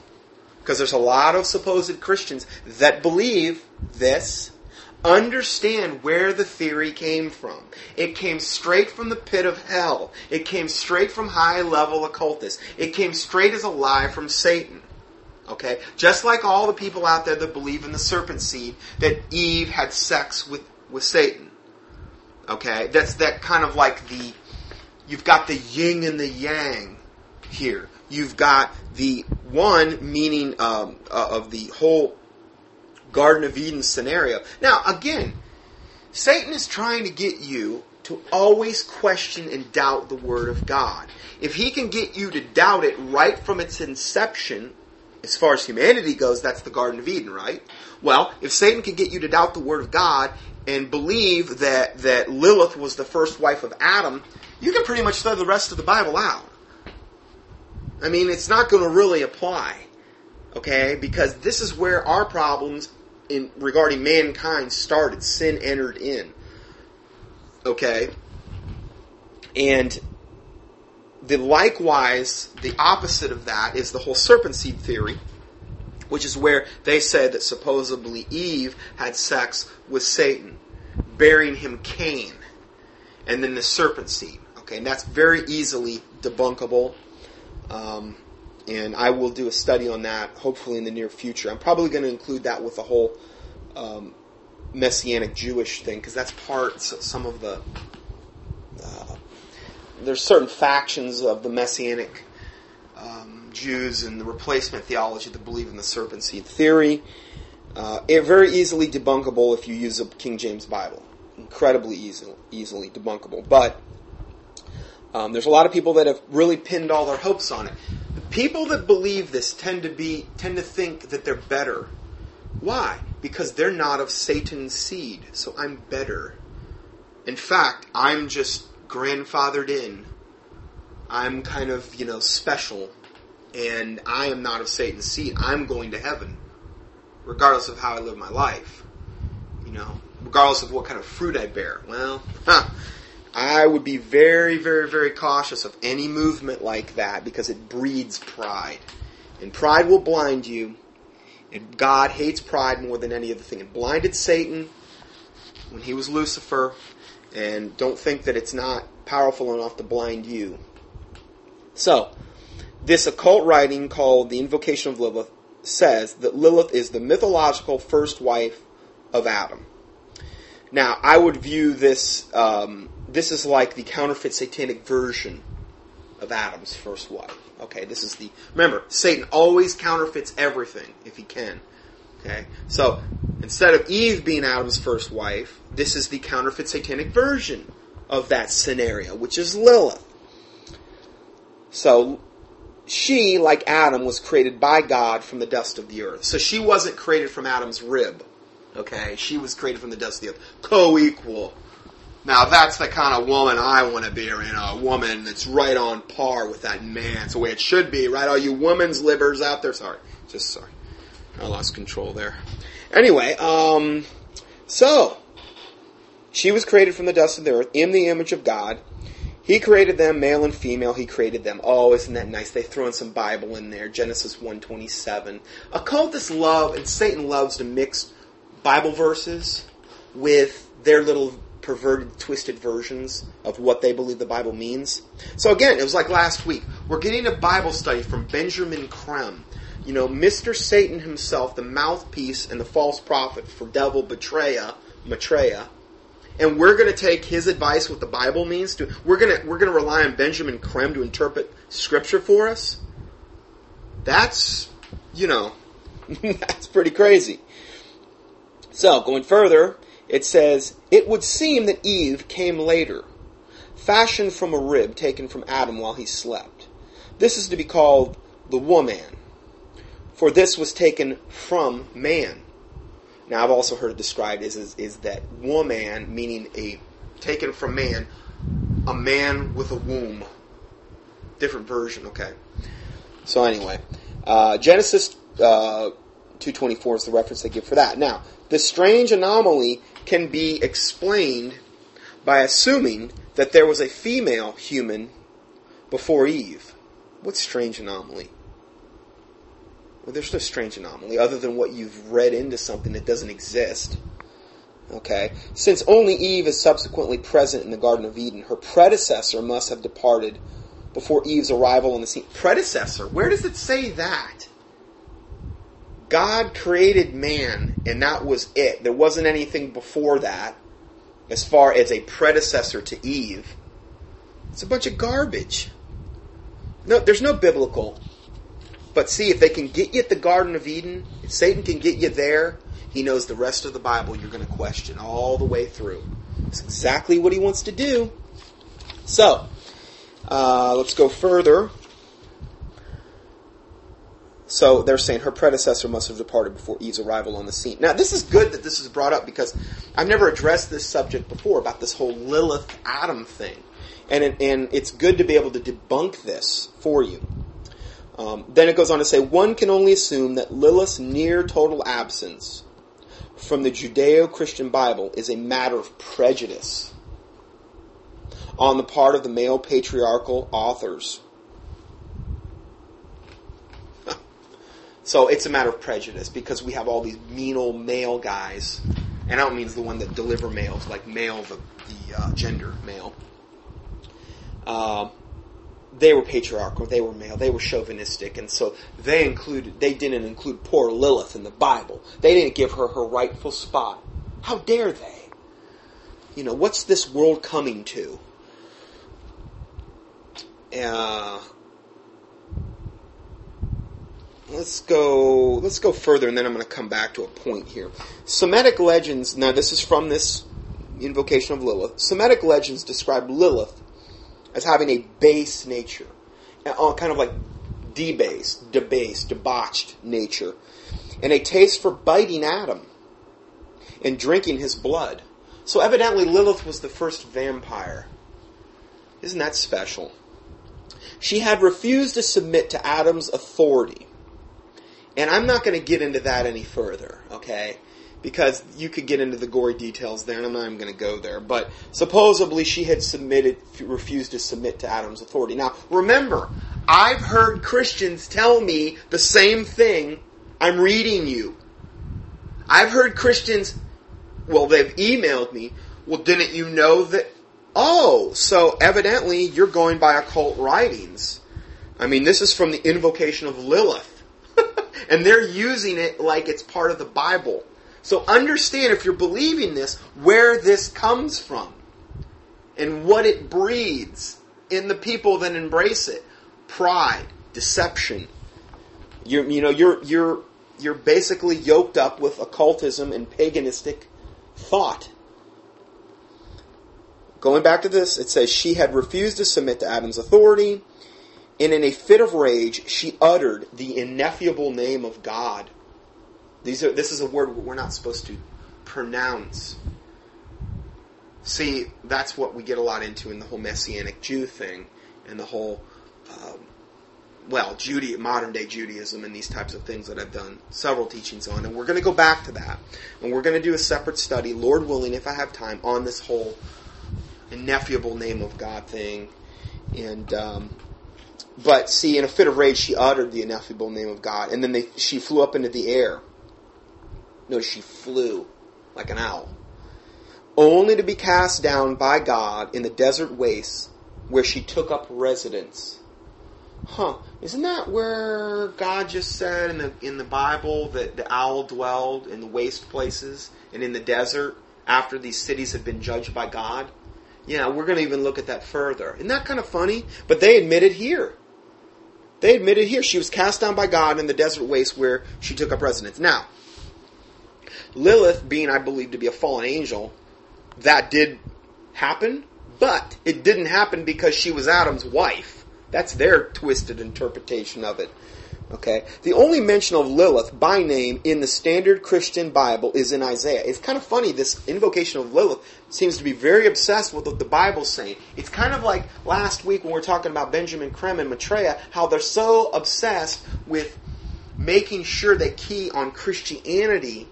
because there's a lot of supposed Christians that believe this, understand where the theory came from. It came straight from the pit of hell. It came straight from high level occultists. It came straight as a lie from Satan. Okay? Just like all the people out there that believe in the serpent seed, that Eve had sex with, with Satan. Okay? That's that kind of like the, you've got the yin and the yang here. You've got the one meaning um, uh, of the whole Garden of Eden scenario. Now, again, Satan is trying to get you to always question and doubt the Word of God. If he can get you to doubt it right from its inception, as far as humanity goes, that's the Garden of Eden, right? Well, if Satan can get you to doubt the Word of God and believe that, that Lilith was the first wife of Adam, you can pretty much throw the rest of the Bible out. I mean, it's not going to really apply, okay? Because this is where our problems in regarding mankind started. Sin entered in, okay? And the likewise, the opposite of that is the whole serpent seed theory, which is where they said that supposedly Eve had sex with Satan, bearing him Cain, and then the serpent seed. Okay, and that's very easily debunkable. Um, and I will do a study on that hopefully in the near future. I'm probably going to include that with the whole um, messianic Jewish thing because that's part some of the uh, there's certain factions of the messianic um, Jews and the replacement theology that believe in the serpent seed theory. Uh, very easily debunkable if you use a King James Bible, incredibly easy, easily debunkable. But um, there's a lot of people that have really pinned all their hopes on it. People that believe this tend to be tend to think that they're better. Why? Because they're not of Satan's seed, so I'm better. In fact, I'm just grandfathered in. I'm kind of, you know, special, and I am not of Satan's seed. I'm going to heaven, regardless of how I live my life. You know, regardless of what kind of fruit I bear. Well, huh, I would be very, very, very cautious of any movement like that because it breeds pride. And pride will blind you. And God hates pride more than any other thing. It blinded Satan when he was Lucifer. And don't think that it's not powerful enough to blind you. So, this occult writing called The Invocation of Lilith says that Lilith is the mythological first wife of Adam. Now, I would view this, um, this is like the counterfeit satanic version of Adam's first wife. Okay, this is the, remember, Satan always counterfeits everything if he can. Okay, so instead of Eve being Adam's first wife, this is the counterfeit satanic version of that scenario, which is Lilith. So she, like Adam, was created by God from the dust of the earth. So she wasn't created from Adam's rib. Okay, she was created from the dust of the earth, co-equal. Now that's the kind of woman I want to be, you know, a woman that's right on par with that man. It's the way it should be, right? All you women's livers out there. Sorry, just sorry, I lost control there. Anyway, um, so she was created from the dust of the earth in the image of God. He created them, male and female. He created them. Oh, isn't that nice? They throw in some Bible in there. Genesis one twenty seven. Occultists love, and Satan loves to mix Bible verses with their little perverted, twisted versions of what they believe the Bible means. So again, it was like last week. We're getting a Bible study from Benjamin Creme. You know, Mr. Satan himself, the mouthpiece and the false prophet for devil Betraya, Maitreya. And we're going to take his advice, what the Bible means. To, we're going to we're going to rely on Benjamin Creme to interpret Scripture for us. That's, you know, that's pretty crazy. So, going further, it says, It would seem that Eve came later, fashioned from a rib taken from Adam while he slept. This is to be called the woman, for this was taken from man. Now, I've also heard it described as is, is that woman, meaning a taken from man, a man with a womb. Different version, okay. So anyway, uh, Genesis uh, 2.24 is the reference they give for that. Now, the strange anomaly can be explained by assuming that there was a female human before Eve. What strange anomaly? Well, there's no strange anomaly other than what you've read into something that doesn't exist. Okay? Since only Eve is subsequently present in the Garden of Eden, her predecessor must have departed before Eve's arrival on the scene. Predecessor? Where does it say that? God created man, and that was it. There wasn't anything before that as far as a predecessor to Eve. It's a bunch of garbage. No, there's no biblical. But see, if they can get you at the Garden of Eden, if Satan can get you there, he knows the rest of the Bible you're going to question all the way through. It's exactly what he wants to do. So, uh, let's go further. So they're saying her predecessor must have departed before Eve's arrival on the scene. Now, this is good that this is brought up because I've never addressed this subject before about this whole Lilith Adam thing. And, it, and it's good to be able to debunk this for you. Um, then it goes on to say one can only assume that Lilith's near total absence from the Judeo Christian Bible is a matter of prejudice on the part of the male patriarchal authors So it's a matter of prejudice because we have all these mean old male guys, and I don't mean the one that deliver mails, like male, the, the uh, gender male. Uh, they were patriarchal, they were male, they were chauvinistic, and so they included, they didn't include poor Lilith in the Bible. They didn't give her her rightful spot. How dare they? You know, what's this world coming to? Uh, let's go let's go further and then I'm going to come back to a point here. Semitic legends, now this is from this invocation of Lilith. Semitic legends describe Lilith as having a base nature, kind of like debased, debased, debauched nature, and a taste for biting Adam and drinking his blood. So evidently Lilith was the first vampire. Isn't that special? She had refused to submit to Adam's authority and I'm not going to get into that any further, okay? Because you could get into the gory details there, and I'm not even going to go there. But supposedly she had submitted, refused to submit to Adam's authority. Now, remember, I've heard Christians tell me the same thing I'm reading you. I've heard Christians, well, they've emailed me, well, didn't you know that? Oh, so evidently you're going by occult writings. I mean, this is from the invocation of Lilith and they're using it like it's part of the Bible. So understand if you're believing this, where this comes from and what it breeds in the people that embrace it. Pride, deception. You're, you know, you're, you're, you're basically yoked up with occultism and paganistic thought. Going back to this, it says she had refused to submit to Adam's authority and in a fit of rage, she uttered the ineffable name of God. These are, this is a word we're not supposed to pronounce. See, that's what we get a lot into in the whole Messianic Jew thing and the whole, um, well, Judy, modern day Judaism and these types of things that I've done several teachings on. And we're going to go back to that. And we're going to do a separate study, Lord willing, if I have time, on this whole ineffable name of God thing. And, um, but see, in a fit of rage, she uttered the ineffable name of God, and then they, she flew up into the air. No, she flew like an owl only to be cast down by God in the desert wastes where she took up residence. Huh. Isn't that where God just said in the in the Bible that the owl dwelled in the waste places and in the desert after these cities had been judged by God? Yeah, we're going to even look at that further. Isn't that kind of funny? But they admit it here. They admitted here she was cast down by God in the desert waste where she took up residence. Now, Lilith, being I believe to be a fallen angel, that did happen, but it didn't happen because she was Adam's wife. That's their twisted interpretation of it. Okay? The only mention of Lilith by name in the standard Christian Bible is in Isaiah. It's kind of funny, this invocation of Lilith seems to be very obsessed with what the Bible's saying. It's kind of like last week when we were talking about Benjamin Creme and Maitreya, how they're so obsessed with making sure they key on Christianity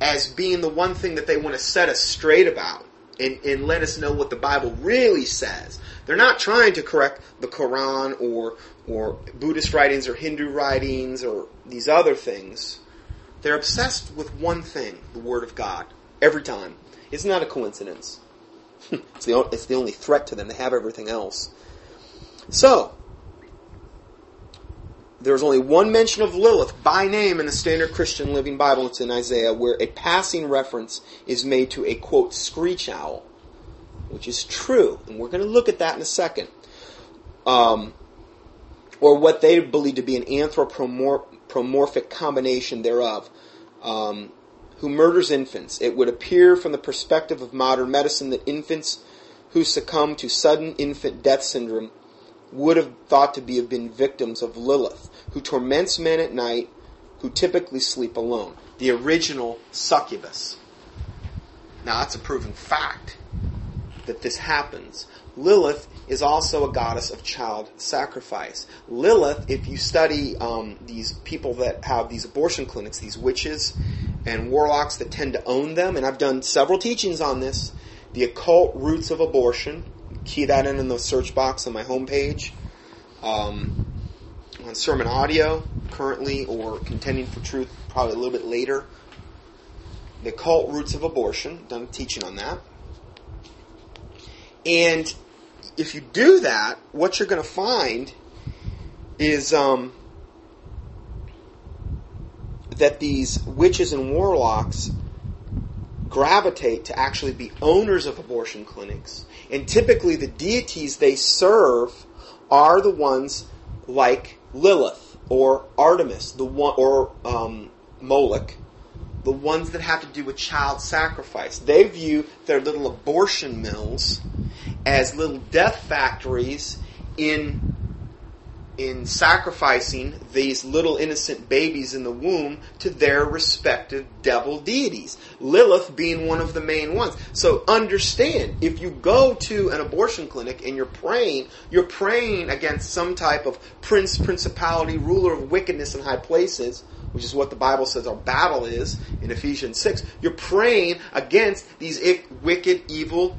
as being the one thing that they want to set us straight about and, and let us know what the Bible really says. They're not trying to correct the Quran or or Buddhist writings or Hindu writings or these other things. They're obsessed with one thing, the Word of God, every time. It's not a coincidence. it's, the, it's the only threat to them. They have everything else. So, there's only one mention of Lilith by name in the Standard Christian Living Bible. It's in Isaiah, where a passing reference is made to a quote screech owl, which is true, and we're going to look at that in a second. Um, or what they believe to be an anthropomorphic combination thereof, um, who murders infants. It would appear from the perspective of modern medicine that infants who succumb to sudden infant death syndrome would have thought to be have been victims of Lilith, who torments men at night who typically sleep alone. The original succubus. Now that's a proven fact that this happens. Lilith is also a goddess of child sacrifice. Lilith, if you study um, these people that have these abortion clinics, these witches and warlocks that tend to own them, and I've done several teachings on this, the occult roots of abortion, key that in in the search box on my homepage. Um, on sermon audio currently, or contending for truth probably a little bit later. The occult roots of abortion. Done teaching on that. And if you do that, what you're going to find is um, that these witches and warlocks gravitate to actually be owners of abortion clinics. And typically, the deities they serve are the ones like Lilith or Artemis, the one or um, Moloch, the ones that have to do with child sacrifice. They view their little abortion mills as little death factories in in sacrificing these little innocent babies in the womb to their respective devil deities. Lilith being one of the main ones. So understand, if you go to an abortion clinic and you're praying, you're praying against some type of prince, principality, ruler of wickedness in high places, which is what the Bible says our battle is in Ephesians 6. You're praying against these wicked, evil,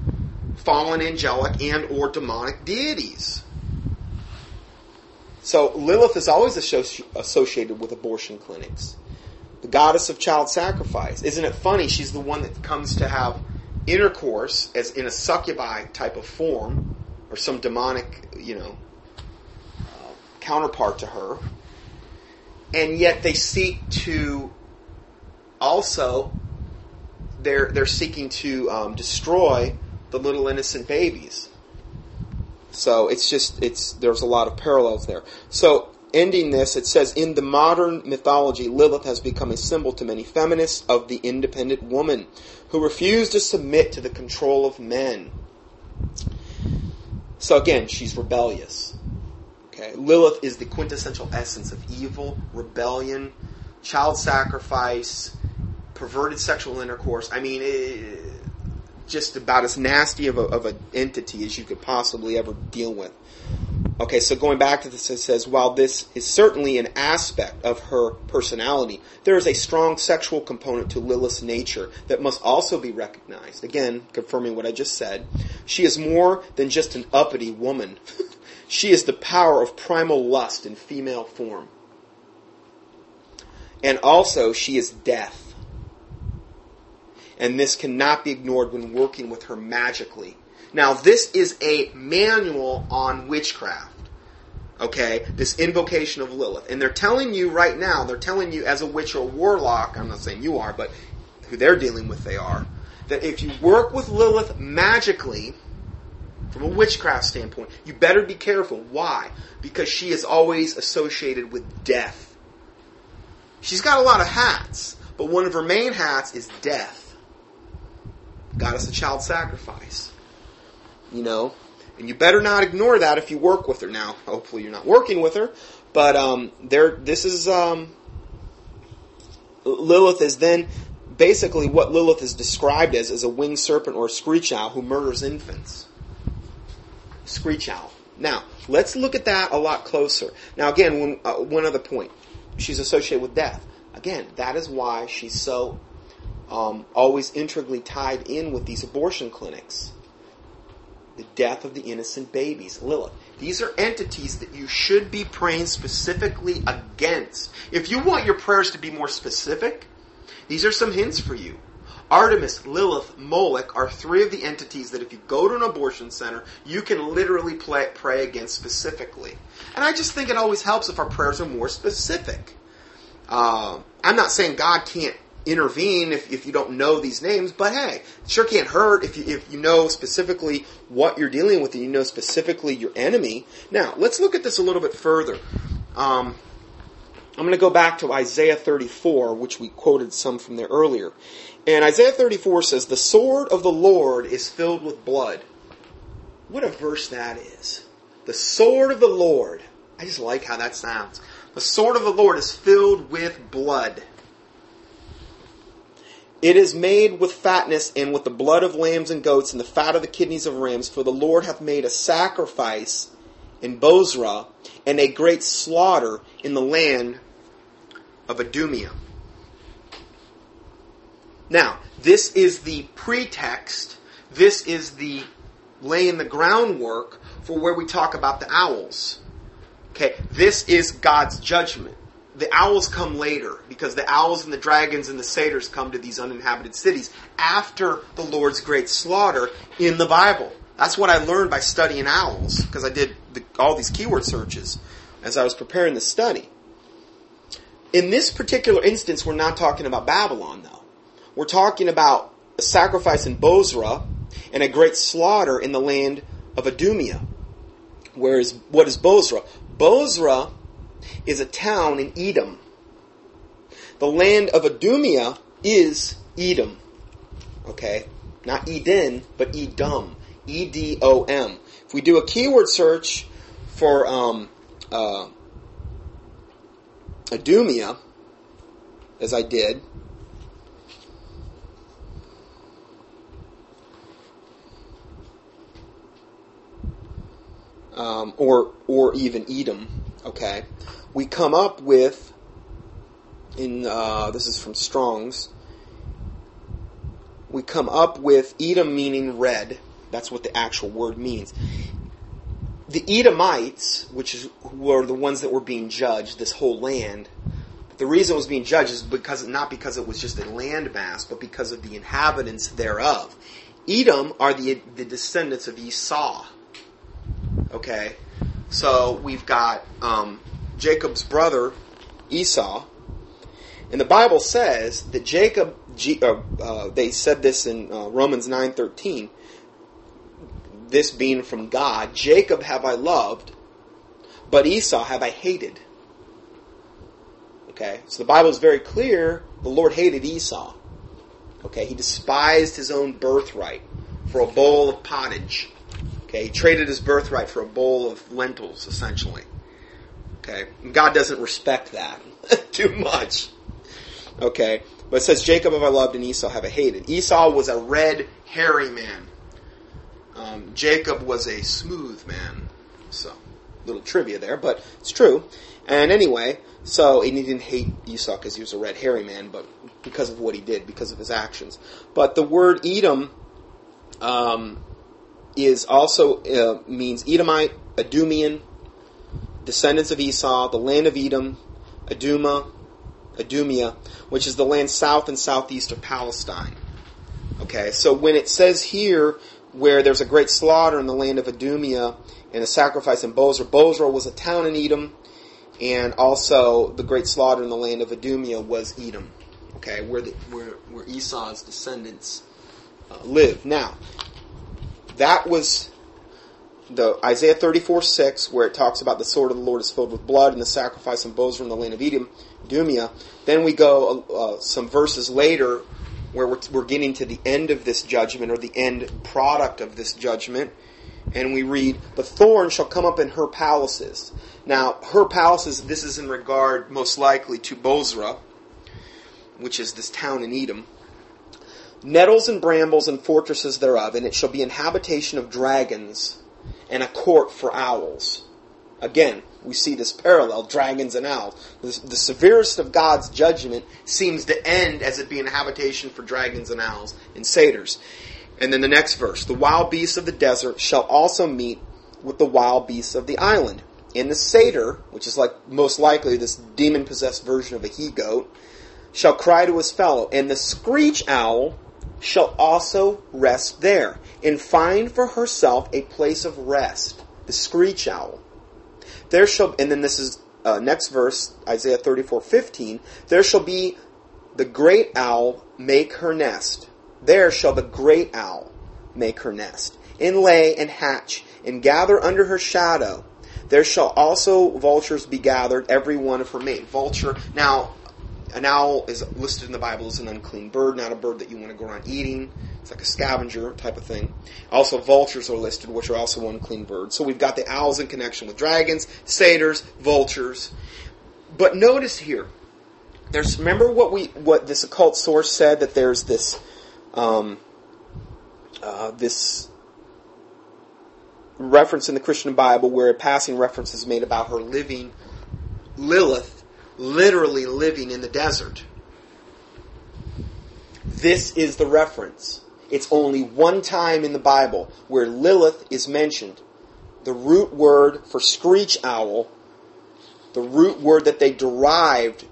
fallen angelic and or demonic deities. So Lilith is always associated with abortion clinics. The goddess of child sacrifice. Isn't it funny? She's the one that comes to have intercourse as in a succubi type of form, or some demonic, you know, uh, counterpart to her. And yet they seek to also they're they're seeking to um, destroy the little innocent babies. So it's just it's there's a lot of parallels there. So ending this, it says in the modern mythology, Lilith has become a symbol to many feminists of the independent woman who refuse to submit to the control of men. So again, she's rebellious. Okay, Lilith is the quintessential essence of evil, rebellion, child sacrifice, perverted sexual intercourse. I mean, it, just about as nasty of, a, of an entity as you could possibly ever deal with. Okay, so going back to this, it says, while this is certainly an aspect of her personality, there is a strong sexual component to Lilith's nature that must also be recognized. Again, confirming what I just said. She is more than just an uppity woman. she is the power of primal lust in female form. And also, she is death. And this cannot be ignored when working with her magically. Now, this is a manual on witchcraft. Okay? This invocation of Lilith. And they're telling you right now, they're telling you as a witch or warlock, I'm not saying you are, but who they're dealing with they are, that if you work with Lilith magically, from a witchcraft standpoint, you better be careful. Why? Because she is always associated with death. She's got a lot of hats, but one of her main hats is death. Goddess of child sacrifice. You know? And you better not ignore that if you work with her. Now, hopefully you're not working with her, but um, there. This is um, Lilith is then basically what Lilith is described as is a winged serpent or a screech owl who murders infants. Screech owl. Now, let's look at that a lot closer. Now, again, when, uh, one other point. She's associated with death. Again, that is why she's so um, always intricately tied in with these abortion clinics. The death of the innocent babies. Lilith. These are entities that you should be praying specifically against. If you want your prayers to be more specific, these are some hints for you. Artemis, Lilith, Moloch are three of the entities that if you go to an abortion center, you can literally play, pray against specifically. And I just think it always helps if our prayers are more specific. Uh, I'm not saying God can't intervene if, if you don't know these names, but hey, sure can't hurt if you, if you know specifically what you're dealing with and you know specifically your enemy. Now, let's look at this a little bit further. Um, I'm going to go back to Isaiah 34, which we quoted some from there earlier. And Isaiah 34 says, The sword of the Lord is filled with blood. What a verse that is. The sword of the Lord. I just like how that sounds. The sword of the Lord is filled with blood. It is made with fatness and with the blood of lambs and goats and the fat of the kidneys of rams, for the Lord hath made a sacrifice in Bozrah and a great slaughter in the land of Idumea. Now, this is the pretext, this is the laying the groundwork for where we talk about the owls. Okay, this is God's judgment. The owls come later because the owls and the dragons and the satyrs come to these uninhabited cities after the Lord's great slaughter in the Bible. That's what I learned by studying owls because I did the, all these keyword searches as I was preparing the study. In this particular instance, we're not talking about Babylon, though. We're talking about a sacrifice in Bozrah and a great slaughter in the land of Idumea. Whereas, what is Bozrah? Bozrah is a town in Edom. The land of Idumea is Edom. Okay? Not Eden, but Edom. E D O M. If we do a keyword search for um, uh, Idumea, as I did, um, or or even Edom, okay, we come up with in uh, this is from Strong's. We come up with Edom meaning red. That's what the actual word means. The Edomites, which is, were the ones that were being judged, this whole land, the reason it was being judged is because not because it was just a landmass, but because of the inhabitants thereof. Edom are the the descendants of Esau. Okay, so we've got um, Jacob's brother Esau, and the Bible says that Jacob. Uh, uh, they said this in uh, Romans nine thirteen. This being from God, Jacob have I loved, but Esau have I hated. Okay, so the Bible is very clear. The Lord hated Esau. Okay, he despised his own birthright for a bowl of pottage. Okay, he traded his birthright for a bowl of lentils, essentially. Okay, and God doesn't respect that too much. Okay, but it says Jacob have I loved and Esau have I hated. Esau was a red, hairy man. Um, Jacob was a smooth man. So, little trivia there, but it's true. And anyway, so and he didn't hate Esau because he was a red, hairy man, but because of what he did, because of his actions. But the word Edom um, is also uh, means Edomite, Idumean, descendants of Esau, the land of Edom, Aduma, Idumea, which is the land south and southeast of Palestine. Okay, so when it says here where there's a great slaughter in the land of Idumea and a sacrifice in Bozrah, Bozrah was a town in Edom, and also the great slaughter in the land of Idumea was Edom. Okay, where the, where where Esau's descendants uh, live. Now, that was the Isaiah 34 6, where it talks about the sword of the Lord is filled with blood and the sacrifice and Bozrah in the land of Edom, Idumea. Then we go uh, uh, some verses later where we're, we're getting to the end of this judgment or the end product of this judgment. And we read, The thorn shall come up in her palaces. Now, her palaces, this is in regard most likely to Bozrah, which is this town in Edom. Nettles and brambles and fortresses thereof, and it shall be an habitation of dragons and a court for owls. Again, we see this parallel, dragons and owls. The, the, severest of God's judgment seems to end as it being a habitation for dragons and owls and satyrs. And then the next verse, the wild beasts of the desert shall also meet with the wild beasts of the island. And the satyr, which is like most likely this demon possessed version of a he goat, shall cry to his fellow, and the screech owl shall also rest there, and find for herself a place of rest. The screech owl. There shall, and then this is uh, next verse, Isaiah thirty-four fifteen. There shall be the great owl make her nest. There shall the great owl make her nest, and lay and hatch, and gather under her shadow. There shall also vultures be gathered, every one of her mate. Vulture. Now, an owl is listed in the Bible as an unclean bird, not a bird that you want to go around eating. It's like a scavenger type of thing. Also, vultures are listed, which are also unclean birds. So we've got the owls in connection with dragons, satyrs, vultures. But notice here, there's remember what we what this occult source said that there's this um, uh, this reference in the Christian Bible where a passing reference is made about her living Lilith literally living in the desert. This is the reference. It's only one time in the Bible where Lilith is mentioned. The root word for screech owl, the root word that they derived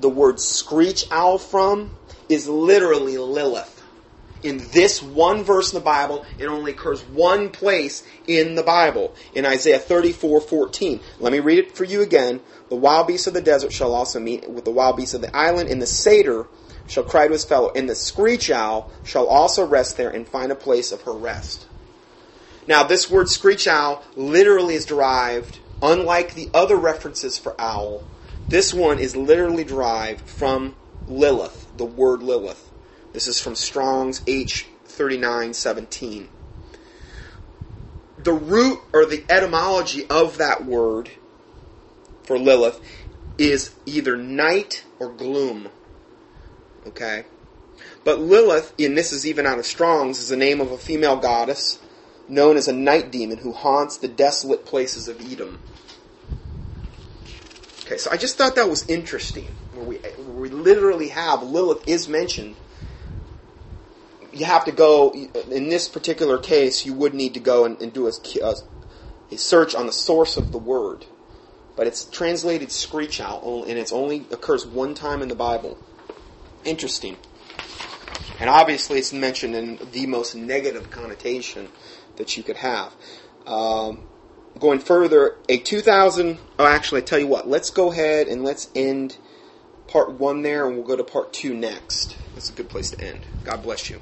the word screech owl from, is literally Lilith. In this one verse in the Bible, it only occurs one place in the Bible, in Isaiah 34 14. Let me read it for you again. The wild beasts of the desert shall also meet with the wild beasts of the island, and the satyr shall cry to his fellow, and the screech owl shall also rest there and find a place of her rest. Now, this word screech owl literally is derived, unlike the other references for owl, this one is literally derived from Lilith, the word Lilith. This is from Strong's H3917. The root or the etymology of that word for Lilith is either night or gloom. Okay? But Lilith, and this is even out of Strong's, is the name of a female goddess known as a night demon who haunts the desolate places of Edom. Okay, so I just thought that was interesting, where we, where we literally have Lilith is mentioned. You have to go, in this particular case, you would need to go and, and do a, a, a search on the source of the word but it's translated screech owl, and it only occurs one time in the Bible. Interesting. And obviously, it's mentioned in the most negative connotation that you could have. Um, going further, a 2000. Oh, actually, I tell you what. Let's go ahead and let's end part one there, and we'll go to part two next. That's a good place to end. God bless you.